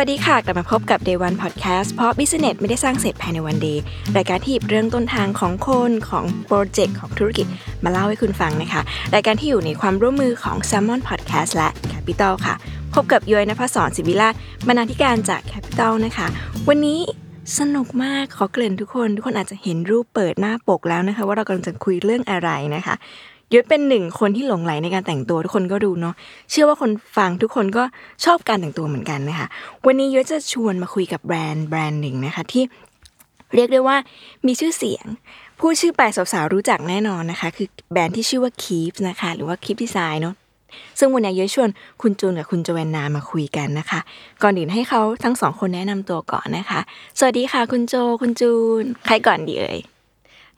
วัสดีค่ะ กลับมาพบกับ Day One Podcast เพราะ Business ไม่ได้สร้างเสร็จภายในวันเดียวรายการที่หยิบเรื่องต้นทางของคนของโปรเจกต์ของธุรกิจมาเล่าให้คุณฟังนะคะ รายการที่อยู่ในความร่วมมือของ Salmon Podcast และ Capital ค่ะ พบกับย้อยนภศรศิวิราบรรณาธิการจาก Capital นะคะ วันนี้สนุกมากขอเกริ่นทุกคน ทุกคนอาจจะเห็นรูปเปิดหน้าปกแล้วนะคะ ว่าเรากำลังจะคุยเรื่องอะไรนะคะ ยศเป็นหนึ่งคนที่หลงไหลในการแต่งตัวทุกคนก็ดูเนาะเชื่อว่าคนฟังทุกคนก็ชอบการแต่งตัวเหมือนกันนะคะ วันนี้ยศจะชวนมาคุยกับแบรนด์แบรนด์หนึ่งนะคะที่เรียกได้ว่ามีชื่อเสียงผู้ชื่อไปสาวๆรู้จักแน่นอนนะคะ คือแบรนด์ที่ชื่อว่า Keep นะคะ หรือว่า Keep Design เนาะซึ่งวันนี้ย้อยชวนคุณจูนกับคุณโจแอนนามาคุยกันนะคะ ก่อนอื่นให้เขาทั้งสองคนแนะนำตัวก่อนนะคะ สวัสดีค่ะ คุณโจคุณจูน ใครก่อนดีเอ่ย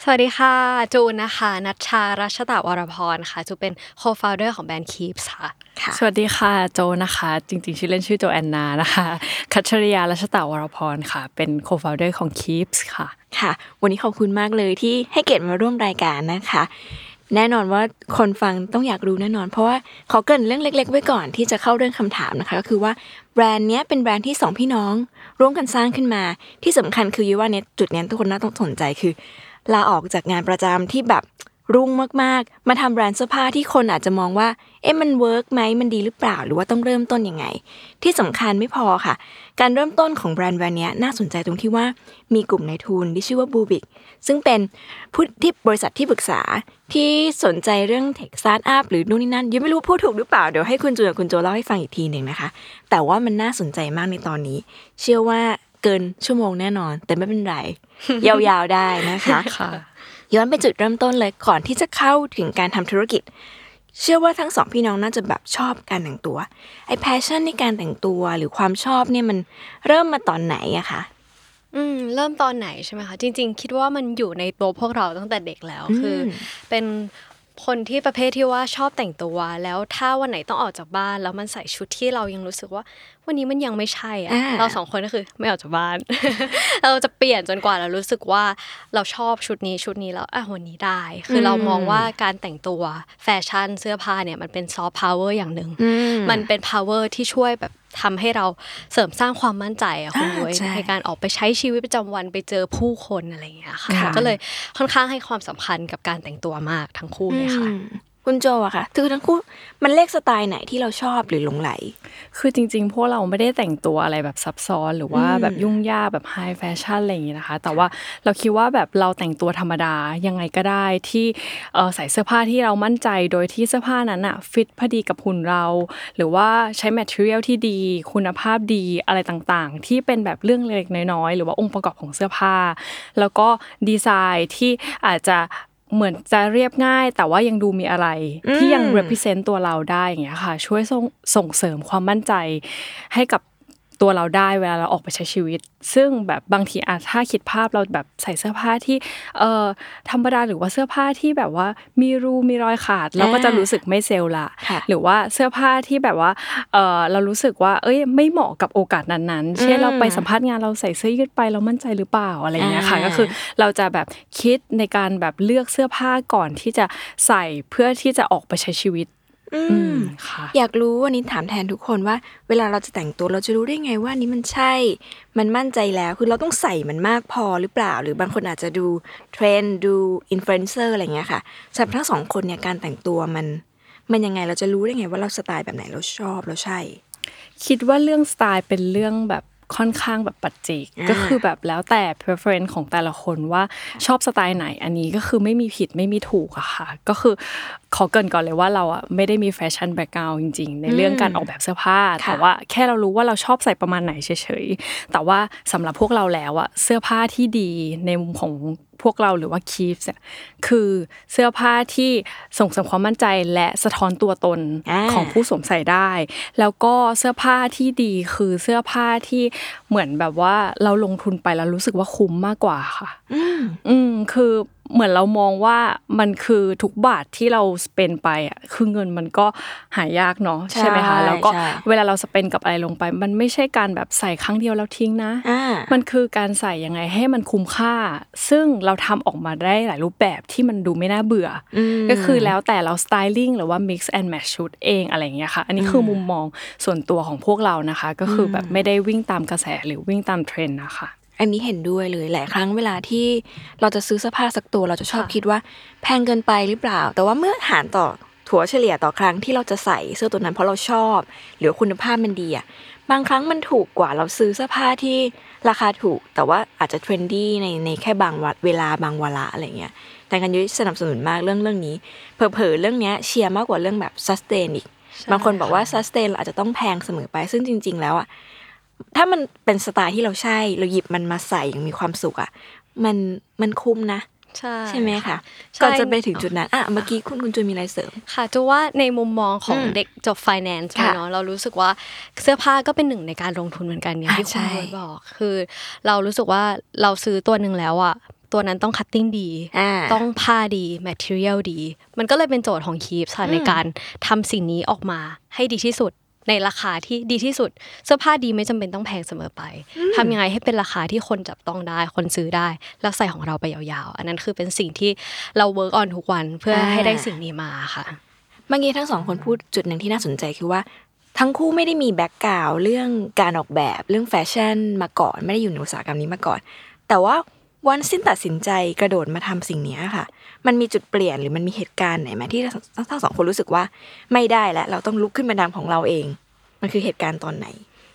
สวัสดีค่ะ จูนนะคะ นัชชารัชตะวรพรค่ะ จูเป็น co-founder ของแบรนด์ Keeps ค่ะค่ะสวัสดีค่ะ โจนะคะ จริงๆ ชื่อเล่นชื่อโจแอนนานะคะคัชริยารัชตาวรพรค่ะ เป็น co-founder ของ Keeps ค่ะ ค่ะ วันนี้ขอบคุณมากเลยที่ให้เกียรติมาร่วมรายการนะคะ แน่นอนว่าคนฟังต้องอยากรู้แน่นอน เพราะว่าขอเกริ่นเรื่องเล็ก ๆ ไว้ก่อนที่จะเข้าเรื่องคำถามนะคะ ก็คือว่าแบรนด์เนี้ยเป็นแบรนด์ที่สองพี่น้อง ร่วมกันสร้างขึ้นมา ที่สำคัญคือยุ้ยว่าเนี่ยจุดเนี้ยทุกคนน่าต้องสนใจคือ ลาออกจากงานประจำที่แบบรุ่งมากๆ มาทำแบรนด์เสื้อผ้าที่คนอาจจะมองว่า เอ๊ะมัน work ไหมมันดีหรือเปล่า หรือว่าต้องเริ่มต้นยังไง ที่สำคัญไม่พอค่ะ การเริ่มต้นของแบรนด์แบรนด์นี้น่าสนใจตรงที่ว่ามีกลุ่มนายทุนที่ชื่อว่า Bluebik ซึ่งเป็นผู้ที่บริษัทที่ปรึกษาที่สนใจเรื่อง tech startup หรือนู่นนี่นั่นยังไม่รู้พูดถูกหรือเปล่า เดี๋ยวให้คุณจูนกับคุณโจเล่าให้ฟังอีกทีหนึ่งนะคะ แต่ว่ามันน่าสนใจมากในตอนนี้ เชื่อว่า เกินชั่วโมงแน่นอน แต่ไม่เป็นไร ยาวๆได้นะคะค่ะย้อนไปจุดเริ่มต้นเลยก่อนที่จะเข้าถึงการทำธุรกิจ เชื่อว่าทั้งสองพี่น้องน่าจะแบบชอบการแต่งตัวไอ้แพชชั่นในการแต่งตัวหรือความชอบเนี่ยมันเริ่มมาตอนไหนอะคะอืมเริ่มตอนไหนใช่ไหมคะจริง ๆ คิดว่ามันอยู่ในตัวพวกเราตั้งแต่เด็กแล้วคือ เป็น คนที่ประเภทที่ว่าชอบแต่งตัว แล้วถ้าวันไหนต้องออกจากบ้าน แล้วมันใส่ชุดที่เรายังรู้สึกว่า วันนี้มันยังไม่ใช่อะอ่าเราสองคนก็คือไม่ออกจากบ้าน เราจะเปลี่ยนจนกว่าเรารู้สึกว่าเราชอบชุดนี้ชุดนี้แล้วอะวันนี้ได้ คือเรามองว่าการแต่งตัวแฟชั่นเสื้อผ้าเนี่ยมันเป็น soft power อย่างหนึ่งมันเป็น power ที่ช่วยแบบ ทำให้เราเสริมสร้างความมั่นใจอะคุณอ่ายุ้ยใช่ในการออกไปใช้ชีวิตประจำวันไปเจอผู้คนอะไรอย่างเงี้ยค่ะค่ะก็เลยค่อนข้างให้ความสำคัญกับการแต่งตัวมากทั้งคู่เลยค่ะอืม คุณโจอะค่ะคือทั้งคู่มันเลขสไตล์ไหนที่เราชอบหรือหลงใหล คือจริง ๆ พวกเราไม่ได้แต่งตัวอะไรแบบซับซ้อนหรือว่าอืมแบบยุ่งยากแบบ high fashion อะไรอย่างงี้นะคะ แต่ว่าเราคิดว่าแบบเราแต่งตัวธรรมดายังไงก็ได้ที่เอ่อใส่เสื้อผ้าที่เรามั่นใจโดยที่เสื้อผ้านั้นอะฟิตพอดีกับหุ่นเรา หรือว่าใช้ material ที่ดี คุณภาพดีอะไรต่างๆ ที่เป็นแบบเรื่องเล็กๆน้อยๆหรือว่าองค์ประกอบของเสื้อผ้า แล้วก็ดีไซน์ที่อาจจะ เหมือนจะเรียบง่าย แต่ว่ายังดูมีอะไร ที่ยัง represent ตัวเราได้อย่างเงี้ยค่ะ ช่วยส่งส่งเสริมความมั่นใจให้กับ ตัวเราได้เวลาเราออกไปใช้ชีวิต ซึ่งแบบบางทีอาจถ้าคิดภาพเราแบบใส่เสื้อผ้าที่เอ่อธรรมดาหรือว่าเสื้อผ้าที่แบบว่ามีรูมีรอยขาด เราก็จะรู้สึกไม่เซลล์ละค่ะหรือว่าเสื้อผ้าที่แบบว่าเออเรารู้สึกว่า เอ้ยไม่เหมาะกับโอกาสนั้นๆ เช่นเราไปสัมภาษณ์งานเราใส่เสื้อยืดไปเรามั่นใจหรือเปล่าอะไรอย่างเงี้ยค่ะอ่าก็คือเราจะแบบคิดในการแบบเลือกเสื้อผ้าก่อนที่จะใส่เพื่อที่จะออกไปใช้ชีวิต อือืมมค่ะ อยากรู้วันนี้ถามแทนทุกคนว่า เวลาเราจะแต่งตัวเราจะรู้ได้ไงว่านี้มันใช่ มันมั่นใจแล้วคือเราต้องใส่มันมากพอหรือเปล่า หรือบางคนอาจจะดูเทรนด์ดูอินฟลูเอนเซอร์อะไรเงี้ยค่ะสำหรับทั้งสองคนเนี่ยการแต่งตัวมัน มันยังไงเราจะรู้ได้ไงว่าเราสไตล์แบบไหนเราชอบเราใช่ คิดว่าเรื่องสไตล์เป็นเรื่องแบบ ค่อนข้างแบบปัจเจกอ่าก็คือแบบแล้วแต่ preference ของแต่ละคนว่าชอบสไตล์ไหน อันนี้ก็คือไม่มีผิดไม่มีถูกอะค่ะ ก็คือขอเกริ่นก่อนเลยว่าเราอะไม่ได้มี fashion background จริง ๆ ในเรื่องการออกแบบเสื้อผ้า แต่ว่าแค่เรารู้ว่าเราชอบใส่ประมาณไหนเฉยๆแต่ว่าสำหรับพวกเราแล้วอะเสื้อผ้าที่ดีในมุมของ พวกเราหรือว่าคีฟเนี่ยคือเสื้อผ้าที่ส่งเสริมความมั่นใจและสะท้อนตัวตนอ่าของผู้สวมใส่ได้ แล้วก็เสื้อผ้าที่ดีคือเสื้อผ้าที่เหมือนแบบว่าเราลงทุนไปแล้วรู้สึกว่าคุ้มมากกว่าค่ะ อืมคือ เหมือนเรามองว่ามันคือทุกบาทที่เราสเปนไปอะคือเงินมันก็หายากเนาะใช่ใช่ไหมคะแล้วก็ใช่เวลาเราสเปนกับอะไรลงไป มันไม่ใช่การแบบใส่ครั้งเดียวแล้วทิ้งนะอ่ามันคือการใส่ยังไงให้มันคุ้มค่า ซึ่งเราทำออกมาได้หลายรูปแบบที่มันดูไม่น่าเบื่ออืมก็คือแล้วแต่เรา styling หรือว่า mix and match ชุดเองอะไรอย่างเงี้ยค่ะ อันนี้คือมุมมองส่วนตัวของพวกเรานะคะ ก็คือแบบไม่ได้วิ่งตามกระแสหรือวิ่งตามเทรนด์นะคะ อันนี้เห็นด้วยเลยหลายครั้งเวลาที่เราจะซื้อเสื้อผ้าสักตัว เราจะชอบคิดว่าแพงเกินไปหรือเปล่า แต่ว่าเมื่อหารต่อถัวเฉลี่ยต่อครั้งที่เราจะใส่เสื้อตัวนั้นเพราะเราชอบ หรือคุณภาพมันดีอะบางครั้งมันถูกกว่าเราซื้อเสื้อผ้าที่ราคาถูก แต่ว่าอาจจะ trendy ในในแค่บางวัดเวลาบางวาระอะไรเงี้ยแต่กันยุ้ยสนับสนุนมากเรื่องเรื่องนี้เผลอๆเรื่องเนี้ยเชียร์มากกว่าเรื่องแบบ sustain อีกบางคนบอกว่า sustain อาจจะต้องแพงเสมอไปซึ่งจริง ๆ แล้วอะ ถ้ามันเป็นสไตล์ที่เราใช่เราหยิบมันมาใส่อย่างมีความสุขอะมันมันคุ้มนะใช่ใช่ไหมคะใช่ก่อนจะไปถึงจุดนั้นอะเมื่อกี้คุณคุณจูนมีอะไรเสริม ค่ะจูนว่าในมุมมองของอืมเด็กจบ finance ค่ะเนาะเรารู้สึกว่าเสื้อผ้าก็เป็นหนึ่งในการลงทุนเหมือนกันอย่างที่อะคุณใช่โรยบอก คือ เรารู้สึกว่าเราซื้อตัวหนึ่งแล้วอะตัวนั้นต้อง cutting ดีอ่าต้องผ้าดี material ดี มันก็เลยเป็นโจทย์ของคีฟค่ะในการทำสิ่งนี้ออกมาให้ดีที่สุด ในราคาที่ดีที่สุด เสื้อผ้าดีไม่จำเป็นต้องแพงเสมอไปทำยังไงให้เป็นราคาที่คนจับต้องได้คนซื้อได้ แล้วใส่ของเราไปยาวๆ อันนั้นคือเป็นสิ่งที่เรา work on ทุกวันเพื่อให้ได้สิ่งนี้มาค่ะเมื่อกี้ทั้งสองคนพูดจุดหนึ่งที่น่าสนใจคือว่าทั้งคู่ไม่ได้มี background เรื่องการออกแบบเรื่องแฟชั่นมาก่อน ไม่ได้อยู่ในอุตสาหกรรมนี้มาก่อน แต่ว่าวันหนึ่งตัดสินใจกระโดดมาทำสิ่งเนี้ยค่ะ มันมีจุดเปลี่ยนหรือมันมีเหตุการณ์ไหนไหมที่ทั้งทั้งสองคนรู้สึกว่าไม่ได้แล้วเราต้องลุกขึ้นมาทำของเราเอง มันคือเหตุการณ์ตอนไหน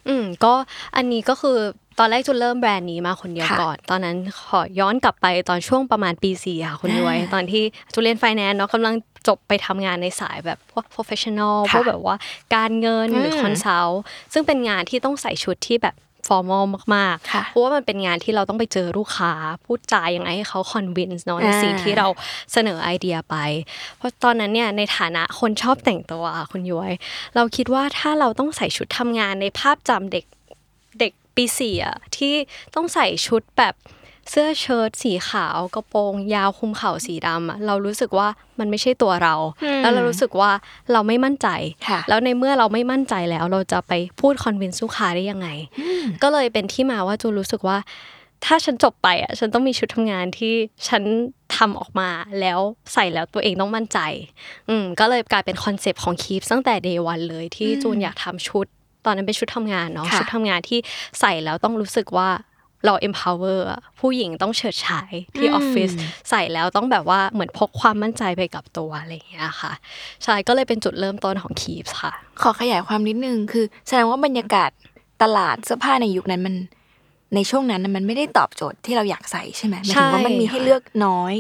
อืมก็อันนี้ก็คือตอนแรกจูนเริ่มแบรนด์นี้มาคนเดียวค่ะก่อน ตอนนั้นขอย้อนกลับไปตอนช่วงประมาณปีสี่ค่ะคุณย้วยอ่าตอนที่จูนเรียนไฟแนนซ์เนาะกำลังจบไปทำงานในสายแบบพวก professional ค่ะพวกแบบว่าการเงินหรือ consult ซึ่งเป็นงานที่ต้องใส่ชุดที่แบบ formal มากค่ะๆเพราะว่ามันเป็นงานที่เราต้องไปเจอลูกค้า พูดจายังไงให้เขา convince เนาะในอ่าสิ่งที่เราเสนอไอเดียไป เพราะตอนนั้นเนี่ยในฐานะคนชอบแต่งตัวอะคุณย้วยเราคิดว่าถ้าเราต้องใส่ชุดทำงานในภาพจำเด็กเด็กปีสี่อะที่ต้องใส่ชุดแบบ เสื้อเชิ้ตสีขาวกระโปรงยาวคลุมเข่าสีดำอะเรารู้สึกว่ามันไม่ใช่ตัวเราอืมแล้วเรารู้สึกว่าเราไม่มั่นใจค่ะแล้วในเมื่อเราไม่มั่นใจแล้วเราจะไปพูด convince ลูกค้าได้ยังไง ก็เลยเป็นที่มาว่าจูนรู้สึกว่า ถ้าฉันจบไปอะฉันต้องมีชุดทำงานที่ฉันทำออกมาแล้วใส่แล้วตัวเองต้องมั่นใจ อืมก็เลยกลายเป็นคอนเซปต์ของคีฟตั้งแต่ day one เลยที่จูนอยากทำชุด ตอนนั้นเป็นชุดทำงานเนาะค่ะชุดทำงานที่ใส่แล้วต้องรู้สึกว่า เรา empower อะผู้หญิงต้องเฉิดฉายที่ออฟฟิศใส่แล้วต้องแบบว่าเหมือนพกความมั่นใจไปกับตัวอะไรอย่างเงี้ยค่ะใช่ก็เลยเป็นจุดเริ่มต้นของคีฟค่ะ ขอขยายความนิดนึงคือ แสดงว่าบรรยากาศตลาดเสื้อผ้าในยุคนั้นมันในช่วงนั้นน่ะมันไม่ได้ตอบโจทย์ที่เราอยากใส่ใช่ไหมหมายถึงว่ามันมีให้เลือกน้อย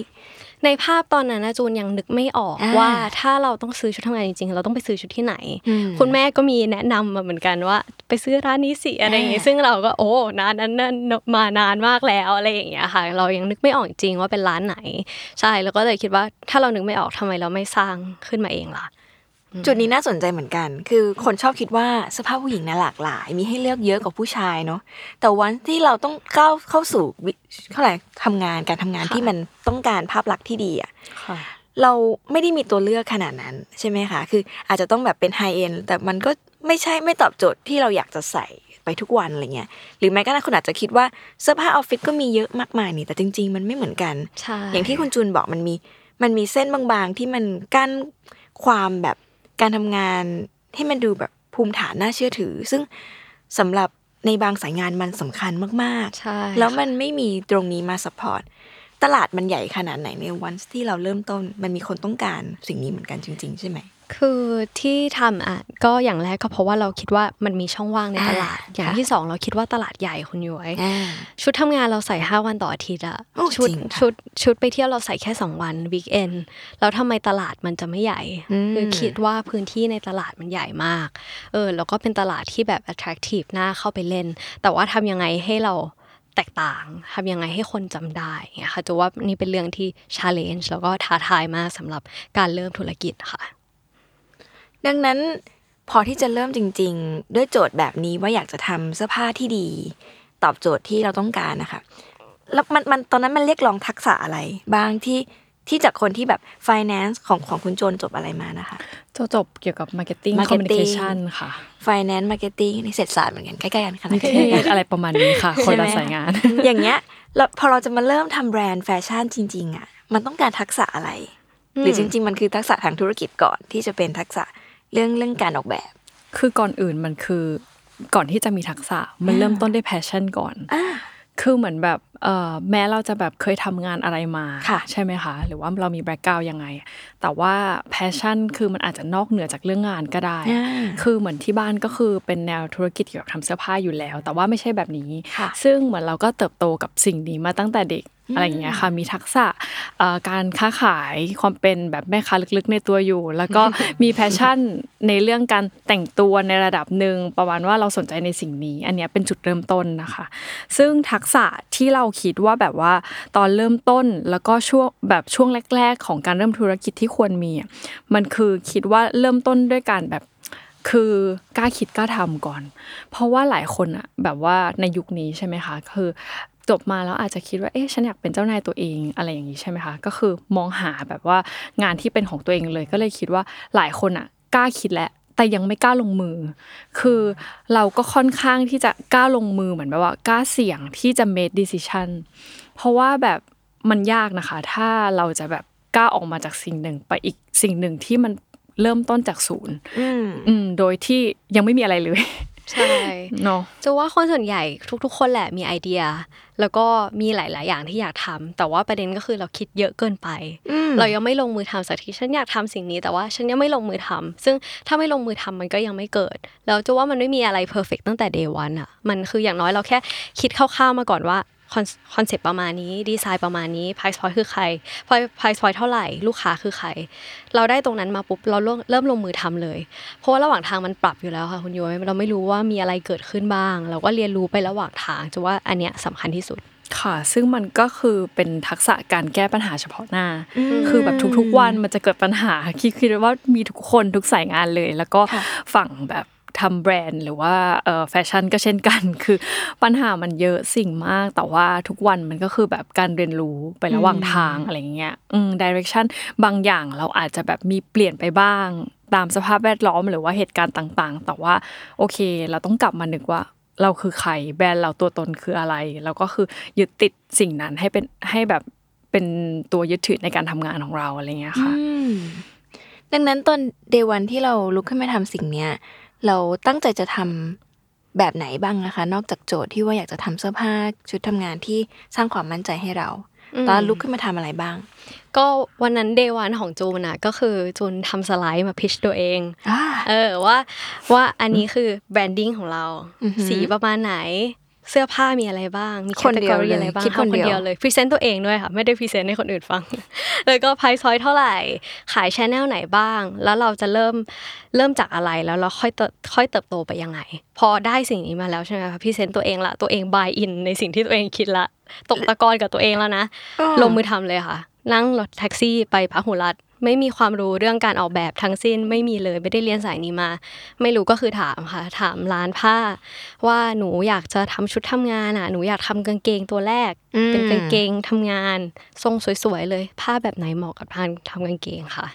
ในภาพตอนนั้นนะจูนยังนึกไม่ออกอ่าว่าถ้าเราต้องซื้อชุดทำงานจริงๆ เราต้องไปซื้อชุดที่ไหนอืมคุณแม่ก็มีแนะนำมาเหมือนกันว่า ไปซื้อร้านนี้สิอะไรอย่างเงี้ยอ่าซึ่งเราก็โอ้นานนั้นนั่นมานานมากแล้วอะไรอย่างเงี้ยค่ะ เรายังนึกไม่ออกจริงว่าเป็นร้านไหน ใช่แล้วก็เลยคิดว่าถ้าเรานึกไม่ออกทำไมเราไม่สร้างขึ้นมาเองล่ะ จุดนี้น่าสนใจเหมือนกัน คือคนชอบคิดว่าเสภาพผู้หญิงน่ะหลากหลาย มีให้เลือกเยอะกว่าผู้ชายเนาะ แต่วันที่เราต้องก้าวเข้าสู่วิเท่าไหร่ทำงานการทำงานที่มันต้องการภาพลักษณ์ที่ดีอะค่ะเราไม่ได้มีตัวเลือกขนาดนั้นใช่ไหมคะ คืออาจจะต้องแบบเป็น high-end แต่มันก็ไม่ใช่ไม่ตอบโจทย์ที่เราอยากจะใส่ไปทุกวันอะไรเงี้ย หรือแม้กระทั่งคนอาจจะคิดว่าเสื้อผ้าออฟฟิศก็มีเยอะมากมายนี่ แต่จริง ๆ มันไม่เหมือนกันใช่อย่างที่คุณจูนบอกมันมี มันมีเส้นบางๆที่มันกั้นความแบบ การทำงานให้มันดูแบบภูมิฐานน่าเชื่อถือ ซึ่งสำหรับในบางสายงานมันสำคัญมากใช่ๆแล้วมันไม่มีตรงนี้มา supportตลาดมันใหญ่ขนาดไหนในวันที่เราเริ่มต้น มันมีคนต้องการสิ่งนี้เหมือนกันจริง ๆ ใช่ไหม คือที่ทำอะก็อย่างแรกก็เพราะว่าเราคิดว่ามันมีช่องว่างในตลาดอ่าอย่างค่ะที่สองเราคิดว่าตลาดใหญ่คุณย้อยอ่าชุดทำงานเราใส่ห้าวันต่ออาทิตย์อะโอ้ชุดจริงค่ะชุดชุดไปเที่ยวเราใส่แค่สองวันวีคเอนแล้วทำไมตลาดมันจะไม่ใหญ่อืมคือคิดว่าพื้นที่ในตลาดมันใหญ่มากเออแล้วก็เป็นตลาดที่แบบ attractive น่าเข้าไปเล่น แต่ว่าทำยังไงให้เราแตกต่างทำยังไงให้คนจำได้เงี้ยค่ะจะว่านี่เป็นเรื่องที่ challenge แล้วก็ท้าทายมากสำหรับการเริ่มธุรกิจค่ะ ดังนั้นพอที่จะเริ่มจริง ๆ ด้วยโจทย์แบบนี้ว่าอยากจะทำเสื้อผ้าที่ดี ตอบโจทย์ที่เราต้องการนะคะแล้วมันมันตอนนั้นมันเรียกร้องทักษะอะไรบ้างที่ที่จากคนที่แบบ finance ของของคุณโจนจบอะไรมานะคะจบจบเกี่ยวกับ marketing Marketing communication ค่ะ finance marketing นี่เศรษฐศาสตร์เหมือนกันใกล้ๆกันขนาดนิเทศใกล้ๆอะไรประมาณนี้ค่ะ คนละใช่ไหมสายงาน อย่างเงี้ยแล้วพอเราจะมาเริ่มทำแบรนด์แฟชั่นจริง ๆ อะ มันต้องการทักษะอะไร หรือจริง ๆ มันคือทักษะทางธุรกิจก่อนที่จะเป็นทักษะ เรื่องเรื่องการออกแบบ คือก่อนอื่นมันคือก่อนที่จะมีทักษะ มันเริ่มต้นด้วย passion ก่อน คือเหมือนแบบเอ่อ แม้เราจะแบบเคยทำงานอะไรมาค่ะใช่ไหมคะ หรือว่าเรามี background ยังไง แต่ว่า passion คือมันอาจจะนอกเหนือจากเรื่องงานก็ได้อ่าคือเหมือนที่บ้านก็คือเป็นแนวธุรกิจเกี่ยวกับทำเสื้อผ้าอยู่แล้ว แต่ว่าไม่ใช่แบบนี้ค่ะซึ่งเหมือนเราก็เติบโตกับสิ่งนี้มาตั้งแต่เด็กอะไรอย่างเงี้ยค่ะมีทักษะเอ่อการค้าขายความเป็นแบบแม่ค้าลึกๆในตัวอยู่ แล้วก็มีแพชชั่นในเรื่องการแต่งตัวในระดับหนึ่งประมาณว่าเราสนใจในสิ่งนี้ อันเนี้ยเป็นจุดเริ่มต้นนะคะ ซึ่งทักษะที่เราคิดว่าแบบว่าตอนเริ่มต้นแล้วก็ช่วงแบบช่วงแรก ๆ ของการเริ่มธุรกิจที่ควรมี มันคือคิดว่าเริ่มต้นด้วยการแบบคือกล้าคิดกล้าทำก่อน เพราะว่าหลายคนอะแบบว่าในยุคนี้ใช่ไหมคะคือจบมาแล้วอาจจะคิดว่าเอ๊ะฉันอยากเป็นเจ้านายตัวเองอะไรอย่างนี้ใช่ไหมคะก็คือมองหาแบบว่างานที่เป็นของตัวเองเลย ก็เลยคิดว่าหลายคนอะกล้าคิดแล้ว แต่ยังไม่กล้าลงมือ คือเราก็ค่อนข้างที่จะกล้าลงมือเหมือนแบบว่ากล้าเสี่ยงที่จะ make decision เพราะว่าแบบมันยากนะคะ ถ้าเราจะแบบกล้าออกมาจากสิ่งหนึ่งไปอีกสิ่งหนึ่งที่มันเริ่มต้นจากศูนย์อืมอืมโดยที่ยังไม่มีอะไรเลย ใช่เนาะจูนว่าคนส่วนใหญ่ทุก ๆ คนแหละมีไอเดีย แล้วก็มีหลาย ๆ อย่างที่อยากทำแต่ว่าประเด็นก็คือเราคิดเยอะเกินไปอืมเรายังไม่ลงมือทำสักทีฉันอยากทำสิ่งนี้ แต่ว่าฉันยังไม่ลงมือทำซึ่งถ้าไม่ลงมือทำมันก็ยังไม่เกิดแล้วจูนว่ามันไม่มีอะไร perfect ตั้งแต่ day one อะ มันคืออย่างน้อยเราแค่คิดคร่าวๆมาก่อนว่า คอนเซปต์ประมาณนี้ดีไซน์ประมาณนี้ price point คือใคร price point เท่าไหร่ ลูกค้าคือใคร เราได้ตรงนั้นมาปุ๊บเราเริ่มเริ่มลงมือทำเลย เพราะว่าระหว่างทางมันปรับอยู่แล้วค่ะคุณย้อยเราไม่รู้ว่ามีอะไรเกิดขึ้นบ้าง เราก็เรียนรู้ไประหว่างทางจะว่าอันเนี้ยสำคัญที่สุดค่ะซึ่งมันก็คือเป็นทักษะการแก้ปัญหาเฉพาะหน้า คือแบบทุกๆวันมันจะเกิดปัญหาคิดคิดว่ามีทุกคนทุกสายงานเลย แล้วก็ฝั่งแบบ ทำแบรนด์หรือว่าเอ่อแฟชั่นก็เช่นกัน คือปัญหามันเยอะสิ่งมาก แต่ว่าทุกวันมันก็คือแบบการเรียนรู้ไประหว่างทางอะไรอย่างเงี้ยอืมดิเรกชันบางอย่างเราอาจจะแบบมีเปลี่ยนไปบ้าง ตามสภาพแวดล้อมหรือว่าเหตุการณ์ต่างๆ แต่ว่าโอเค เราต้องกลับมานึกว่าเราคือใครแบรนด์เราตัวตนคืออะไร แล้วก็คือยึดติดสิ่งนั้นให้เป็นให้แบบเป็นตัวยึดถือในการทำงานของเราอะไรเงี้ยค่ะอืมดังนั้นตอน day one ที่เราลุกขึ้นมาทำสิ่งเนี้ย เราตั้งใจจะทำแบบไหนบ้างนะคะ นอกจากโจทย์ที่ว่าอยากจะทำเสื้อผ้าชุดทำงานที่สร้างความมั่นใจให้เราตอนลุกขึ้นมาทำอะไรบ้าง ก็วันนั้น day one ของจูนอะก็คือจูนทำสไลด์มา pitch ตัวเองอ่าเออว่าว่าอันนี้คือ branding ของเราอือหือสีประมาณไหน เสื้อผ้ามีอะไรบ้าง มีแคตตาล็อกคนเดีตายวเลยอะไรบ้างคิดคนเดียวทำเลย present ตัวเองด้วยค่ะ ไม่ได้ present ให้คนอื่นฟัง แล้วก็ price อยู่เท่าไหร่ ขาย channel ไหนบ้าง แล้วเราจะเริ่มเริ่มจากอะไรแล้วเราค่อยเติบค่อยเติบโตไปยังไง พอได้สิ่งนี้มาแล้วใช่ไหมคะ present ตัวเองละตัวเอง buy in ในสิ่งที่ตัวเองคิดละตกตะกอนกับตัวเองแล้วนะ ลงมือทำเลยค่ะ นั่งรถแท็กซี่ไปพาหุรัด ไม่มีความรู้เรื่องการออกแบบทั้งสิ้นไม่มีเลยไม่ได้เรียนสายนี้มา ไม่รู้ก็คือถามค่ะ ถามร้านผ้า ว่าหนูอยากจะทำชุดทำงานอะหนูอยากทำกางเกงตัวแรก เป็นกางเกงทำงาน ทรงสวยๆเลย ผ้าแบบไหนเหมาะกับการทำกางเกงค่ะ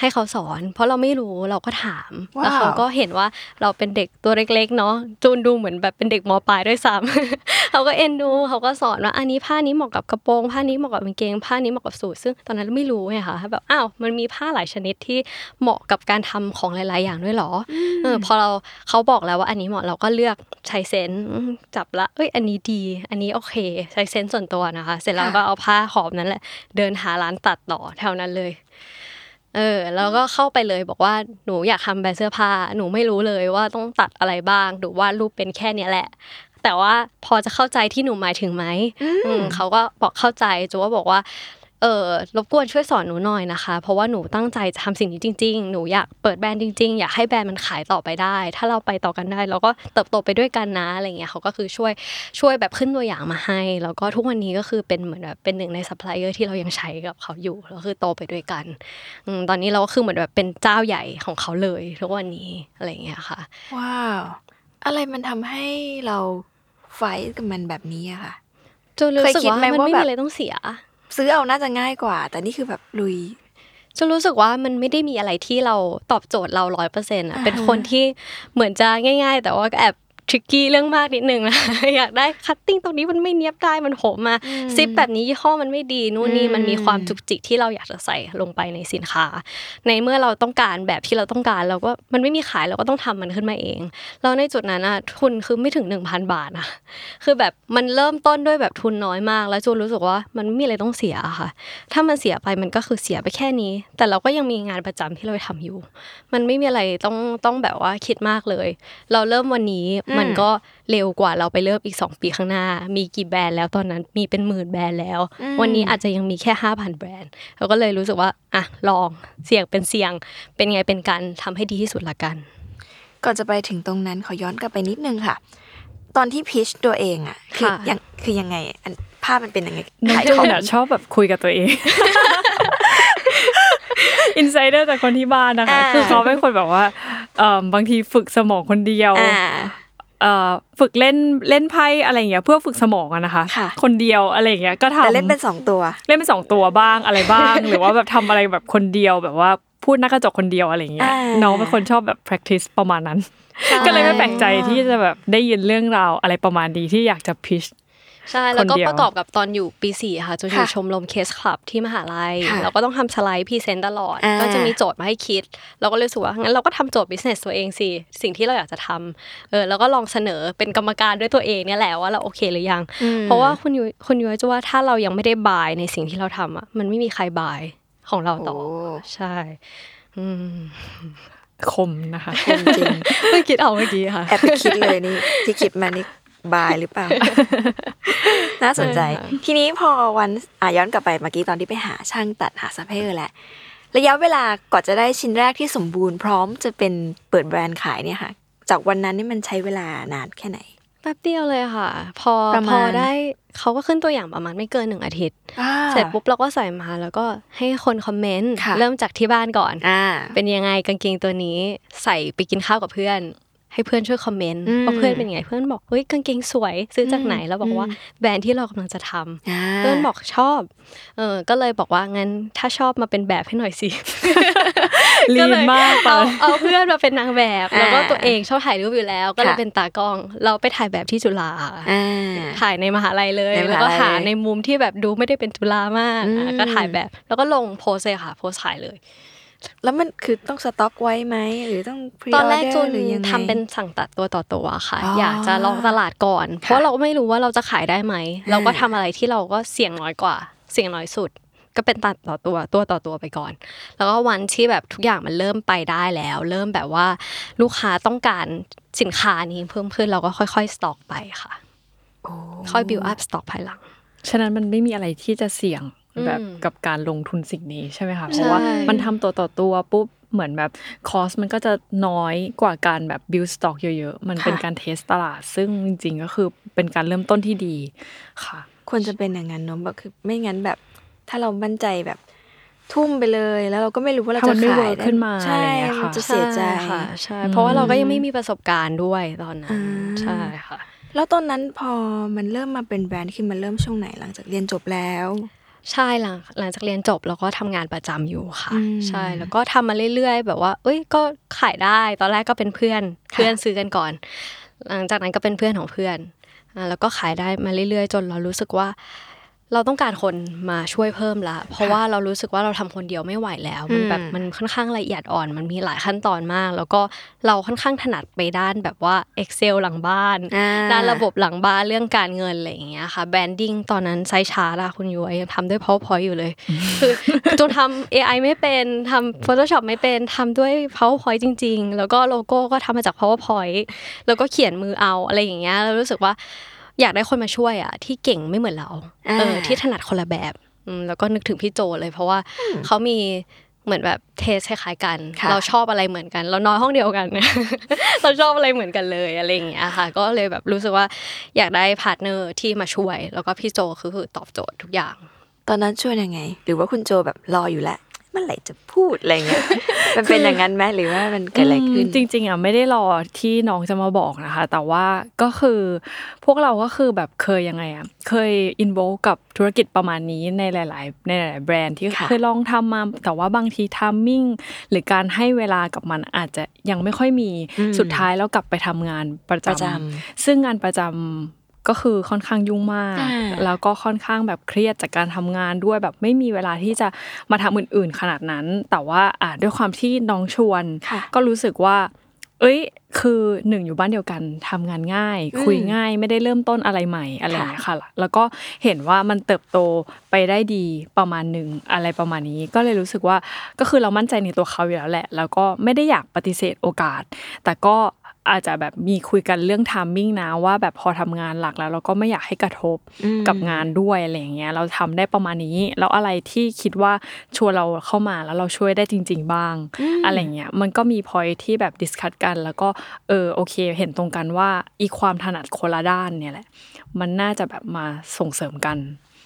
ให้เขาสอน เพราะเราไม่รู้เราก็ถาม แล้วเขาก็เห็นว่าเราเป็นเด็กตัวเล็กๆเนาะจูนดูเหมือนแบบเป็นเด็กมปลายด้วยซ้ำเขาก็เอ็นดูเขาก็สอนว่าอันนี้ผ้านี้เหมาะกับกระโปรงผ้านี้เหมาะกับกางเกงผ้านี้เหมาะกับสูทซึ่งตอนนั้นเราไม่รู้ไงค่ะแบบอ้าวมันมีผ้าหลายชนิดที่เหมาะกับการทำของหลาย ๆ อย่างด้วยเหรอเออพอเราเขาบอกแล้วว่าอันนี้เหมาะเราก็เลือกใช้เซนส์อืมจับละเอ้ยอันนี้ดี อันนี้โอเค ใช้เซนส์ส่วนตัวนะคะ เสร็จแล้วก็เอาผ้าหอมนั้นแหละ เดินหาร้านตัดต่อแถวนั้นเลยเออแล้วก็เข้าไปเลยบอกว่าหนูอยากทำแบรนด์เสื้อผ้าหนูไม่รู้เลยว่าต้องตัดอะไรบ้างหรือว่ารูปเป็นแค่เนี้ยแหละ แต่ว่าพอจะเข้าใจที่หนูหมายถึงไหมอืมเขาก็บอกเข้าใจจูว่าบอกว่า เออรบกวนช่วยสอนหนูหน่อยนะคะ เพราะว่าหนูตั้งใจจะทำสิ่งนี้จริง ๆ หนูอยากเปิดแบรนด์จริง ๆ อยากให้แบรนด์มันขายต่อไปได้ ถ้าเราไปต่อกันได้เราก็เติบโตไปด้วยกันนะอะไรเงี้ยเขาก็คือช่วยช่วยแบบขึ้นตัวอย่างมาให้ แล้วก็ทุกวันนี้ก็คือเป็นเหมือนแบบเป็นหนึ่งในซัพพลายเออร์ที่เรายังใช้กับเขาอยู่แล้วคือโตไปด้วยกันอืมตอนนี้เราก็คือเหมือนแบบเป็นเจ้าใหญ่ของเขาเลยทุกวันนี้อะไรเงี้ยค่ะ wow อะไรมันทำให้เรา fight กับมันแบบนี้อะค่ะจนรู้สึกเคยคิดว่าไหมมันว่าไม่แบบมีอะไรต้องเสีย ซื้อเอาน่าจะง่ายกว่า แต่นี่คือแบบลุยจนรู้สึกว่ามันไม่ได้มีอะไรที่เราตอบโจทย์เราร้อยเปอร์เซ็นต์อะอ่าฮะเป็นคนที่เหมือนจะง่าย ๆ แต่ว่าก็แอบ tricky เรื่องมากนิดนึงนะอยากได้ cutting ตรงนี้มันไม่เนียบได้มันโหมมาซิปแบบนี้ยี่ห้อมันไม่ดีนู่นนี่มันมีความจุกจิกที่เราอยากจะใส่ลงไปในสินค้า ในเมื่อเราต้องการแบบที่เราต้องการเราก็มันไม่มีขายเราก็ต้องทำมันขึ้นมาเองแล้วในจุดนั้นอะทุนคือไม่ถึง 1,000 บาทนะคือแบบมันเริ่มต้นด้วยแบบทุนน้อยมาก แล้วจูนรู้สึกว่ามันไม่มีอะไรต้องเสียอะค่ะ ถ้ามันเสียไปมันก็คือเสียไปแค่นี้ แต่เราก็ยังมีงานประจำที่เราทำอยู่ มันไม่มีอะไรต้องต้องแบบว่าคิดมากเลย เราเริ่มวันนี้มันก็เร็วกว่าเราไปเริ่มอีก 2 ปีข้างหน้า มีกี่แบรนด์แล้วตอนนั้นมีเป็นหมื่นแบรนด์แล้ว วันนี้อาจจะยังมีแค่ 5,000 แบรนด์เราก็เลยรู้สึกว่าอะลองเสี่ยงเป็นเสี่ยง เป็นไงเป็นกันทำให้ดีที่สุดละกันก่อนจะไปถึงตรงนั้นขอย้อนกลับไปนิดนึงค่ะ ตอนที่พิชตัวเองอะคือค่ะยังคือยังไงอันภาพมันเป็นยังไงน้องขายจูของนอะชอบแบบคุยกับตัวเองinsider จากคนที่บ้านนะคะอ่าคือเขาเป็นคนแบบว่าเอ่อบางทีฝึกสมองคนเดียวอ่าเอ่อ ฝึกเล่นเล่นไพ่อะไรอย่างเงี้ยเพื่อฝึกสมองอะนะคะค่ะคนเดียวอะไรอย่างเงี้ยก็ทำแต่เล่นเป็นสองตัว เล่นเป็นสองตัวบ้างอะไรบ้าง หรือว่าแบบทำอะไรแบบคนเดียวแบบว่าพูดหน้ากระจกคนเดียวอะไรอย่างเงี้ยอ่าน้องเป็นคนชอบแบบ practice ประมาณนั้น ก็เลยไม่แปลกใจที่จะแบบได้ยินเรื่องราวอะไรประมาณนี้ที่อยากจะ pitch ใช่แล้วก็คนเดียวประกอบกับตอนอยู่ปีสี่ค่ะจะอยู่ค่ะชมรม case club ที่มหาลัยค่ะเราก็ต้องทำสไลด์ present ตลอดอ่าก็จะมีโจทย์มาให้คิด เราก็เลยรู้สึกว่างั้นเราก็ทำโจทย์ business ตัวเองสิสิ่งที่เราอยากจะทำเออแล้วก็ลองเสนอเป็นกรรมการด้วยตัวเองเนี่ยแหละว่าเราโอเคหรือยัง เพราะว่าคุณยุ้ยคุณยุ้ยจะว่าถ้าเรายังไม่ได้ buy ในสิ่งที่เราทำอะมันไม่มีใคร buy ของเราต่อโอ้ใช่อืมคมนะคะคมจริงเพิ่งคิดเอาเมื่อกี้ค่ะแอบไปคิดเลยนี่ที่คิดมานี่ buy หรือเปล่า น่าสนใจ ทีนี้พอวันอะย้อนกลับไปเมื่อกี้ตอนที่ไปหาช่างตัดหาซัพพลายเออร์แหละระยะเวลากว่อนจะได้ชิ้นแรกที่สมบูรณ์พร้อมจะเป็นเปิดแบรนด์ขายเนี่ยค่ะ จากวันนั้นนี่มันใช้เวลานานแค่ไหนแป๊บเดียวเลยค่ะ พอประพมาอณได้เขาก็ขึ้นตัวอย่างประมาณไม่เกินหนึ่งอาทิตย์อ่าเสร็จปุ๊บเราก็ใส่มาแล้วก็ให้คนคอมเมนต์ค่ะเริ่มจากที่บ้านก่อนอ่าเป็นยังไงกางเกงตัวนี้ ใส่ไปกินข้าวกับเพื่อน ให้เพื่อนช่วยคอมเมนต์อืมว่าเพื่อนเป็นยังไง เพื่อนบอกเฮ้ยกางเกงสวยซื้อจากไหนแล้วบอกว่าแบรนด์ที่เรากำลังจะทำอ่าเพื่อนบอกชอบเออก็เลยบอกว่างั้นถ้าชอบมาเป็นแบบให้หน่อยสิลีนมากตอเอานเอาเพื่อนมาเป็นนางแบบอ่าแล้วก็ตัวเองชอบถ่ายรูปอยู่แล้ว ก็เลยค่ะเป็นตากล้อง เราไปถ่ายแบบที่จุฬาอ่าถ่ายในมหาลัยเลยในมแล้วหาลัก็ยหาเลยในมุมที่แบบดูไม่ได้เป็นจุฬามากอืมอะก็ถ่ายแบบ แล้วก็ลงโพสเลยค่ะ โพสถ่ายเลย แล้วมันคือต้องสต็อกไว้ไหมหรือต้อง pre-order ตอนแรกจูนหรือยังไงทำเป็นสั่งตัดตัวต่อตัวค่ะอ๋อออยากจะลองตลาดก่อน เพราะเราก็ไม่รู้ว่าเราจะขายได้ไหม เราก็ทำอะไรที่เราก็เสี่ยงน้อยกว่า เสี่ยงน้อยสุด ก็เป็นตัดต่อตัวตัวต่อตัวไปก่อน แล้วก็วันที่แบบทุกอย่างมันเริ่มไปได้แล้ว เริ่มแบบว่าลูกค้าต้องการสินค้านี้เพิ่มขึ้นเราก็ค่อยๆสต็อกไปค่ะค่อย build up stock ภายหลังฉะนั้นมันไม่มีอะไรที่จะเสี่ยง แบบอืมกับการลงทุนสิ่งนี้ใช่ไหมคะเพราะว่าใช่มันทำตัวต่อตัวปุ๊บเหมือนแบบคอสมันก็จะน้อยกว่าการแบบ build stock เยอะๆ มันเป็นค่ะการเทสตลาด ซึ่งจริงๆก็คือเป็นการเริ่มต้นที่ดีค่ะ ควรจะเป็นอย่างนั้นเนอะแบบคือไม่งั้นแบบถ้าเรามั่นใจแบบทุ่มไปเลยแล้วเราก็ไม่รู้ว่าเราถ้ามัจะนไม่ขาย work ขึ้นมาใช่อะไรอย่างเงี้ยค่ะมันจะเสียใจค่ะใช่เพราะว่าเราก็ยังไม่มีประสบการณ์ด้วยตอนนั้อ่นาใช่ค่ะ แล้วตอนนั้นพอมันเริ่มมาเป็นแบรนด์คือมันเริ่มช่วงไหนหลังจากเรียนจบแล้ว ใช่หลังหลังจากเรียนจบเราก็ทำงานประจำอยู่ค่ะอืมใช่แล้วก็ทำมาเรื่อยๆ แบบว่า เอ้ยก็ขายได้ ตอนแรกก็เป็นเพื่อนค่ะเพื่อนซื้อกันก่อน หลังจากนั้นก็เป็นเพื่อนของเพื่อนอ่าแล้วก็ขายได้มาเรื่อยๆ จนเรารู้สึกว่า เราต้องการคนมาช่วยเพิ่มละ เพราะว่าเรารู้สึกว่าเราทำคนเดียวไม่ไหวแล้ว มันแบบอืมมันค่อนข้างละเอียดอ่อน มันมีหลายขั้นตอนมาก แล้วก็เราค่อนข้างถนัดไปด้านแบบว่า Excel หลังบ้านอ่าด้านระบบหลังบ้านเรื่องการเงินอะไรอย่างเงี้ยค่ะ branding ตอนนั้น size chart อะคุณยุ้ยยังทำด้วย PowerPoint อยู่เลย คือจนทำ AI ไม่เป็นทำ Photoshop ไม่เป็นทำด้วย PowerPoint จริง ๆ แล้วก็โลโก้ก็ทำมาจาก PowerPoint แล้วก็เขียนมือเอาอะไรอย่างเงี้ยเรารู้สึกว่า อยากได้คนมาช่วยอะที่เก่งไม่เหมือนเราเอออ่าที่ถนัดคนละแบบอืมแล้วก็นึกถึงพี่โจเลย เพราะว่าเขามีเหมือนแบบ taste คล้ายๆกันค่ะเราชอบอะไรเหมือนกัน เรานอนห้องเดียวกัน เราชอบอะไรเหมือนกันเลยอะไรอย่างเงี้ยค่ะ ก็เลยแบบรู้สึกว่าอยากได้ partner ที่มาช่วย แล้วก็พี่โจคือคือตอบโจทย์ทุกอย่าง ตอนนั้นช่วยยังไง หรือว่าคุณโจแบบรออยู่แล้ว เมื่อไหร่จะพูดอะไรเงี้ยมันเป็นอย่างนั้นไหมหรือว่ามันเกิดอะไรขึ้นมจริง ๆอะไม่ได้รอที่น้องจะมาบอกนะคะ แต่ว่าก็คือพวกเราก็คือแบบเคยยังไงอะเคยอินโวกับธุรกิจประมาณนี้ในหลาย ๆ ในหลายๆแบรนด์ที่ค่ะเคยลองทำมา แต่ว่าบางที timing หรือการให้เวลากับมันอาจจะยังไม่ค่อยมีสุดท้ายแล้วกลับไปทำงานประประจำซึ่งงานประจำ ก็คือค่อนข้างยุ่งมากอ่าแล้วก็ค่อนข้างแบบเครียดจากการทำงานด้วยแบบไม่มีเวลาที่จะมาทำอื่น ๆ ขนาดนั้น แต่ว่าอ่าด้วยความที่น้องชวนค่ะก็รู้สึกว่า เอ้ย คือหนึ่งอยู่บ้านเดียวกันทำงานง่ายอืมคุยง่ายไม่ได้เริ่มต้นอะไรใหม่อะไรอย่างเงี้ยค่ะ แล้วก็เห็นว่ามันเติบโตไปได้ดีประมาณหนึ่งอะไรประมาณนี้ ก็เลยรู้สึกว่าก็คือเรามั่นใจในตัวเขาอยู่แล้วแหละ แล้วก็ไม่ได้อยากปฏิเสธโอกาส แต่ก็ อาจจะแบบมีคุยกันเรื่องทามมิ่งนะว่าแบบพอทำงานหลักแล้ว เราก็ไม่อยากให้กระทบอืมกับงานด้วยอะไรอย่างเงี้ยเราทำได้ประมาณนี้ แล้วอะไรที่คิดว่าชวนเราเข้ามาแล้วเราช่วยได้จริง ๆ บ้าง อะไรเงี้ยมันก็มีพอยที่แบบดิสคัตกัน แล้วก็เออโอเค เห็นตรงกันว่าอีความถนัดคนละด้านเนี่ยแหละ มันน่าจะแบบมาส่งเสริมกัน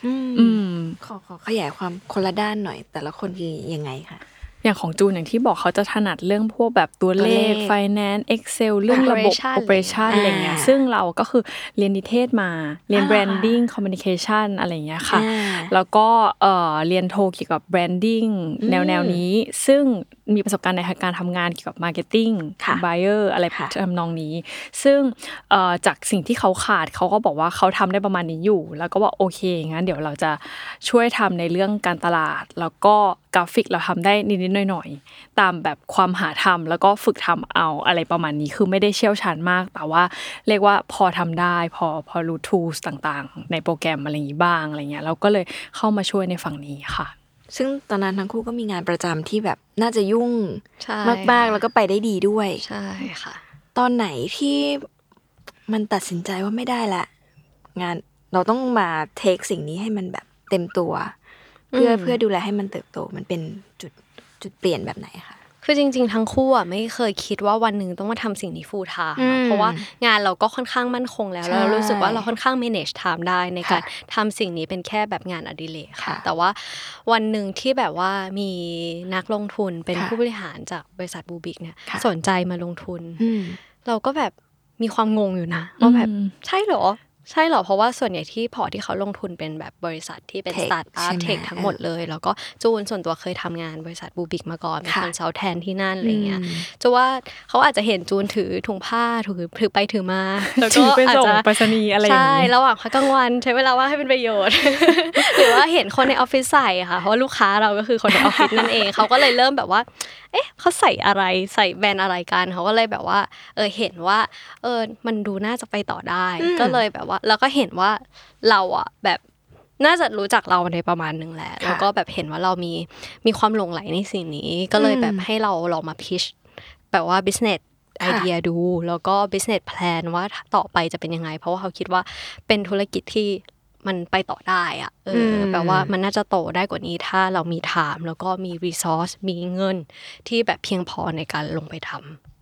อืมอืมขอขอขยายความคนละด้านหน่อย แต่ละคนคือยังไงคะ อย่างของจูนอย่างที่บอกเขาจะถนัดเรื่องพวกแบบตัวเลตัวเลขข finance excel เรื่องระบบ Operation operation อะไรเงี้ยอ่าซึ่งเราก็คือเรียนนิเทศมา เรียนอ่า branding communication อะไรเงี้ยค่ะอ่าแล้วก็เอ่อเรียนโทเกี่ยวกับ branding อืมแนวแนวนี้ ซึ่ง มีประสบการณ์ในการทำงานเกี่ยวกับ marketing ค่ะ buyer อะไรค่ะทำนองนี้ ซึ่งเอ่อจากสิ่งที่เขาขาดเขาก็บอกว่าเขาทำได้ประมาณนี้อยู่ แล้วก็ว่าโอเคงั้นเดี๋ยวเราจะช่วยทำในเรื่องการตลาด แล้วก็กราฟิกเราทำได้นิดๆหน่อยๆ ตามแบบความหาทำแล้วก็ฝึกทำเอาอะไรประมาณนี้คือไม่ได้เชี่ยวชาญมาก แต่ว่าเรียกว่าพอทำได้ พอพอรู้ tools ต่างๆ ในโปรแกรมอะไรอย่างนี้บ้างอะไรเงี้ยเราก็เลยเข้ามาช่วยในฝั่งนี้ค่ะ ซึ่งตอนนั้นทั้งคู่ก็มีงานประจำที่แบบน่าจะยุ่งใช่มากๆแล้วก็ไปได้ดีด้วยใช่ค่ะ ตอนไหนที่มันตัดสินใจว่าไม่ได้ละ งานเราต้องมาเทคสิ่งนี้ให้มันแบบเต็มตัว เพื่ออืมเพื่อดูแลให้มันเติบโตมันเป็นจุดจุดเปลี่ยนแบบไหนคะ คือจริง ๆ ทั้งคู่อะไม่เคยคิดว่าวันหนึ่งต้องมาทำสิ่งนี้ full time อืมเพราะว่างานเราก็ค่อนข้างมั่นคงแล้วใช่แล้วเรารู้สึกว่าเราค่อนข้าง manage time ได้ในการค่ะทำสิ่งนี้เป็นแค่แบบงานอดิเรกค่ะค่ะ แต่ว่าวันหนึ่งที่แบบว่ามีนักลงทุนเป็นค่ะผู้บริหารจากบริษัทบูบิกเนี่ยค่ะสนใจมาลงทุนอืมเราก็แบบมีความงงอยู่นะว่าแบบอืมใช่เหรอ ใช่เหรอเพราะว่าส่วนใหญ่ที่พอร์ตที่เขาลงทุนเป็นแบบบริษัทที่เป็น Tech สตาร์ทอัพใช่ไหม tech ทั้งหมดเลย แล้วก็จูนส่วนตัวเคยทำงานบริษัทบูบิกมาก่อนเป็นค่ะ consultant ที่นั่นอะไรเงี้ยอืมจะว่าเขาอาจจะเห็นจูนถือถุงผ้าถือถือไปถือมาแล้วก็ถือไปอาจจะส่งไปรษณีย์อะไรอย่างใช่ระหว่างพักกลางวันใช้เวลาว่างให้เป็นประโยชน์ หรือว่าเห็นคนในออฟฟิศใส่ค่ะเพราะว่าลูกค้าเราก็คือคนในออฟฟิศนั่นเองเขาก็เลยเริ่มแบบว่าเอ๊ะเขาใส่อะไรใส่แบรนด์อะไรกันเขาก็เลยแบบว่า เออเห็นว่า เออมันดูน่าจะไปต่อได้อืมก็เลยแบบว่า แล้วก็เห็นว่าเราอะแบบน่าจะรู้จักเราในประมาณหนึ่งแหละ แล้วก็แบบเห็นว่าเรามีมีความหลงไหลในสิ่งนี้ ก็เลยแบบให้เราลองมาพิชแบบว่า business ไอค่ะเดียดู แล้วก็ business plan ว่าต่อไปจะเป็นยังไง เพราะว่าเขาคิดว่าเป็นธุรกิจที่ มันไปต่อได้อะเอออมแปลว่ามันน่าจะโตได้กว่านี้ถ้าเรามี time แล้วก็มี resource มีเงินที่แบบเพียงพอในการลงไปท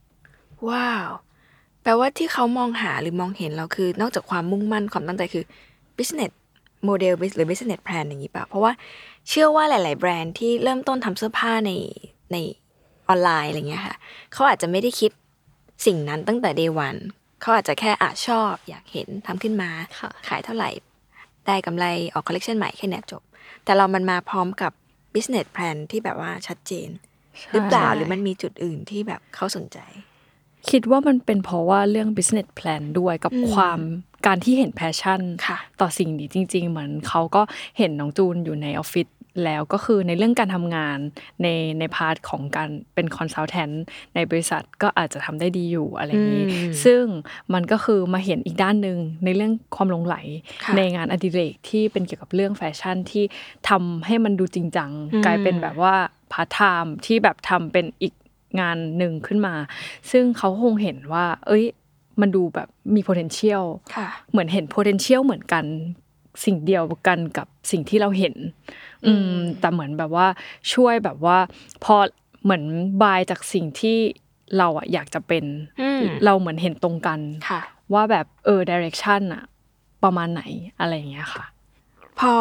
ำว้าว แปลว่าที่เขามองหาหรือมองเห็นเราคือ นอกจากความมุ่งมั่นความตั้งใจคือ business โมเดลหรือ business plan อย่างนี้ป่ะเพราะว่าเชื่อว่าหลาย ๆ แบรนด์ที่เริ่มต้นทำเสื้อผ้าในในออนไลน์อะไรเงี้ยค่ะเขาอาจจะไม่ได้คิดสิ่งนั้นตั้งแต่ day one เขาอาจจะแค่อาชอบอยากเห็นทำขึ้นมาค่ะขายเท่าไหร่ ได้กำไรออกคอลเลกชันใหม่แค่เนี้ยจบ แต่เรามันมาพร้อมกับ business plan ที่แบบว่าชัดเจน หรือเปล่าหรือมันมีจุดอื่นที่แบบเขาสนใจ คิดว่ามันเป็นเพราะว่าเรื่อง business plan ด้วยกับความการที่เห็น passion ค่ะต่อสิ่งนี้จริง ๆ เหมือนเขาก็เห็นน้องจูนอยู่ในออฟฟิศ แล้วก็คือในเรื่องการทำงานในใน part ของการเป็น consultant ในบริษัทก็อาจจะทำได้ดีอยู่อะไรอย่างนี้อืมซึ่งมันก็คือมาเห็นอีกด้านหนึ่งในเรื่องความหลงใหลค่ะในงานอดิเรกที่เป็นเกี่ยวกับเรื่องแฟชั่นที่ทำให้มันดูจริงจังอืมกลายเป็นแบบว่าพาร์ทไทม์ที่แบบทำเป็นอีกงานหนึ่งขึ้นมา ซึ่งเขาคงเห็นว่า เอ้ย มันดูแบบมี potential ค่ะเหมือนเห็น potential เหมือนกัน สิ่งเดียวกันกับสิ่งที่เราเห็น อืมแต่เหมือนแบบว่าช่วยแบบว่า พอเหมือน buy จากสิ่งที่เราอะอยากจะเป็นอืมเราเหมือนเห็นตรงกันค่ะว่าแบบเออ direction อะประมาณไหนอะไรอย่างเงี้ยค่ะ พอ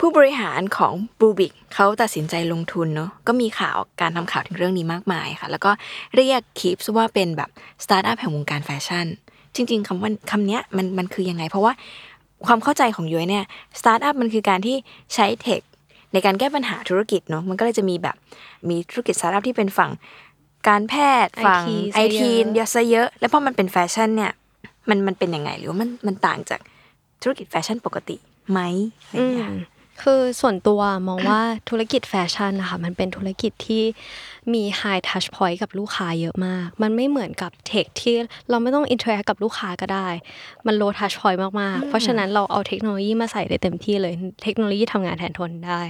ผู้บริหารของบ u บิกเขาตัดสินใจลงทุนเนาะก็มีข่าวการทำข่าวถึงเรื่องนี้มากมายค่ะ แล้วก็เรียกคีปส์ว่าเป็นแบบสตาร์ทอัพแห่งวงการแฟชั่น จริง ๆคำว่าคำเนี้ยมันมันคือยังไง เพราะว่าความเข้าใจของยุ้ยเนี่ยสตาร์ทอัพมันคือการที่ใช้ tech ในการแก้ปัญหาธุรกิจเนาะมันก็เลยจะมีแบบมีธุรกิจสตาร์ทอัพที่เป็นฝั่งการแพทย์ฝั่ง IT IT อะซะเยอะซะเยอะ แล้วพอมันเป็นแฟชั่นเนี่ยมันมันเป็นยังไงหรือว่ามันมันต่างจากธุรกิจแฟชั่นปกติไหมอะไรอย่างเงี้ย คือส่วนตัวมองว่าธุรกิจแฟชั่นนะคะมันเป็นธุรกิจที่มี high touch point กับลูกค้าเยอะมาก มันไม่เหมือนกับเทคที่เราไม่ต้อง interact กับลูกค้าก็ได้ มัน low touch point มากๆ เพราะฉะนั้นเราเอาเทคโนโลยีมาใส่ได้เต็มที่เลย เทคโนโลยีทำงานแทนทนได้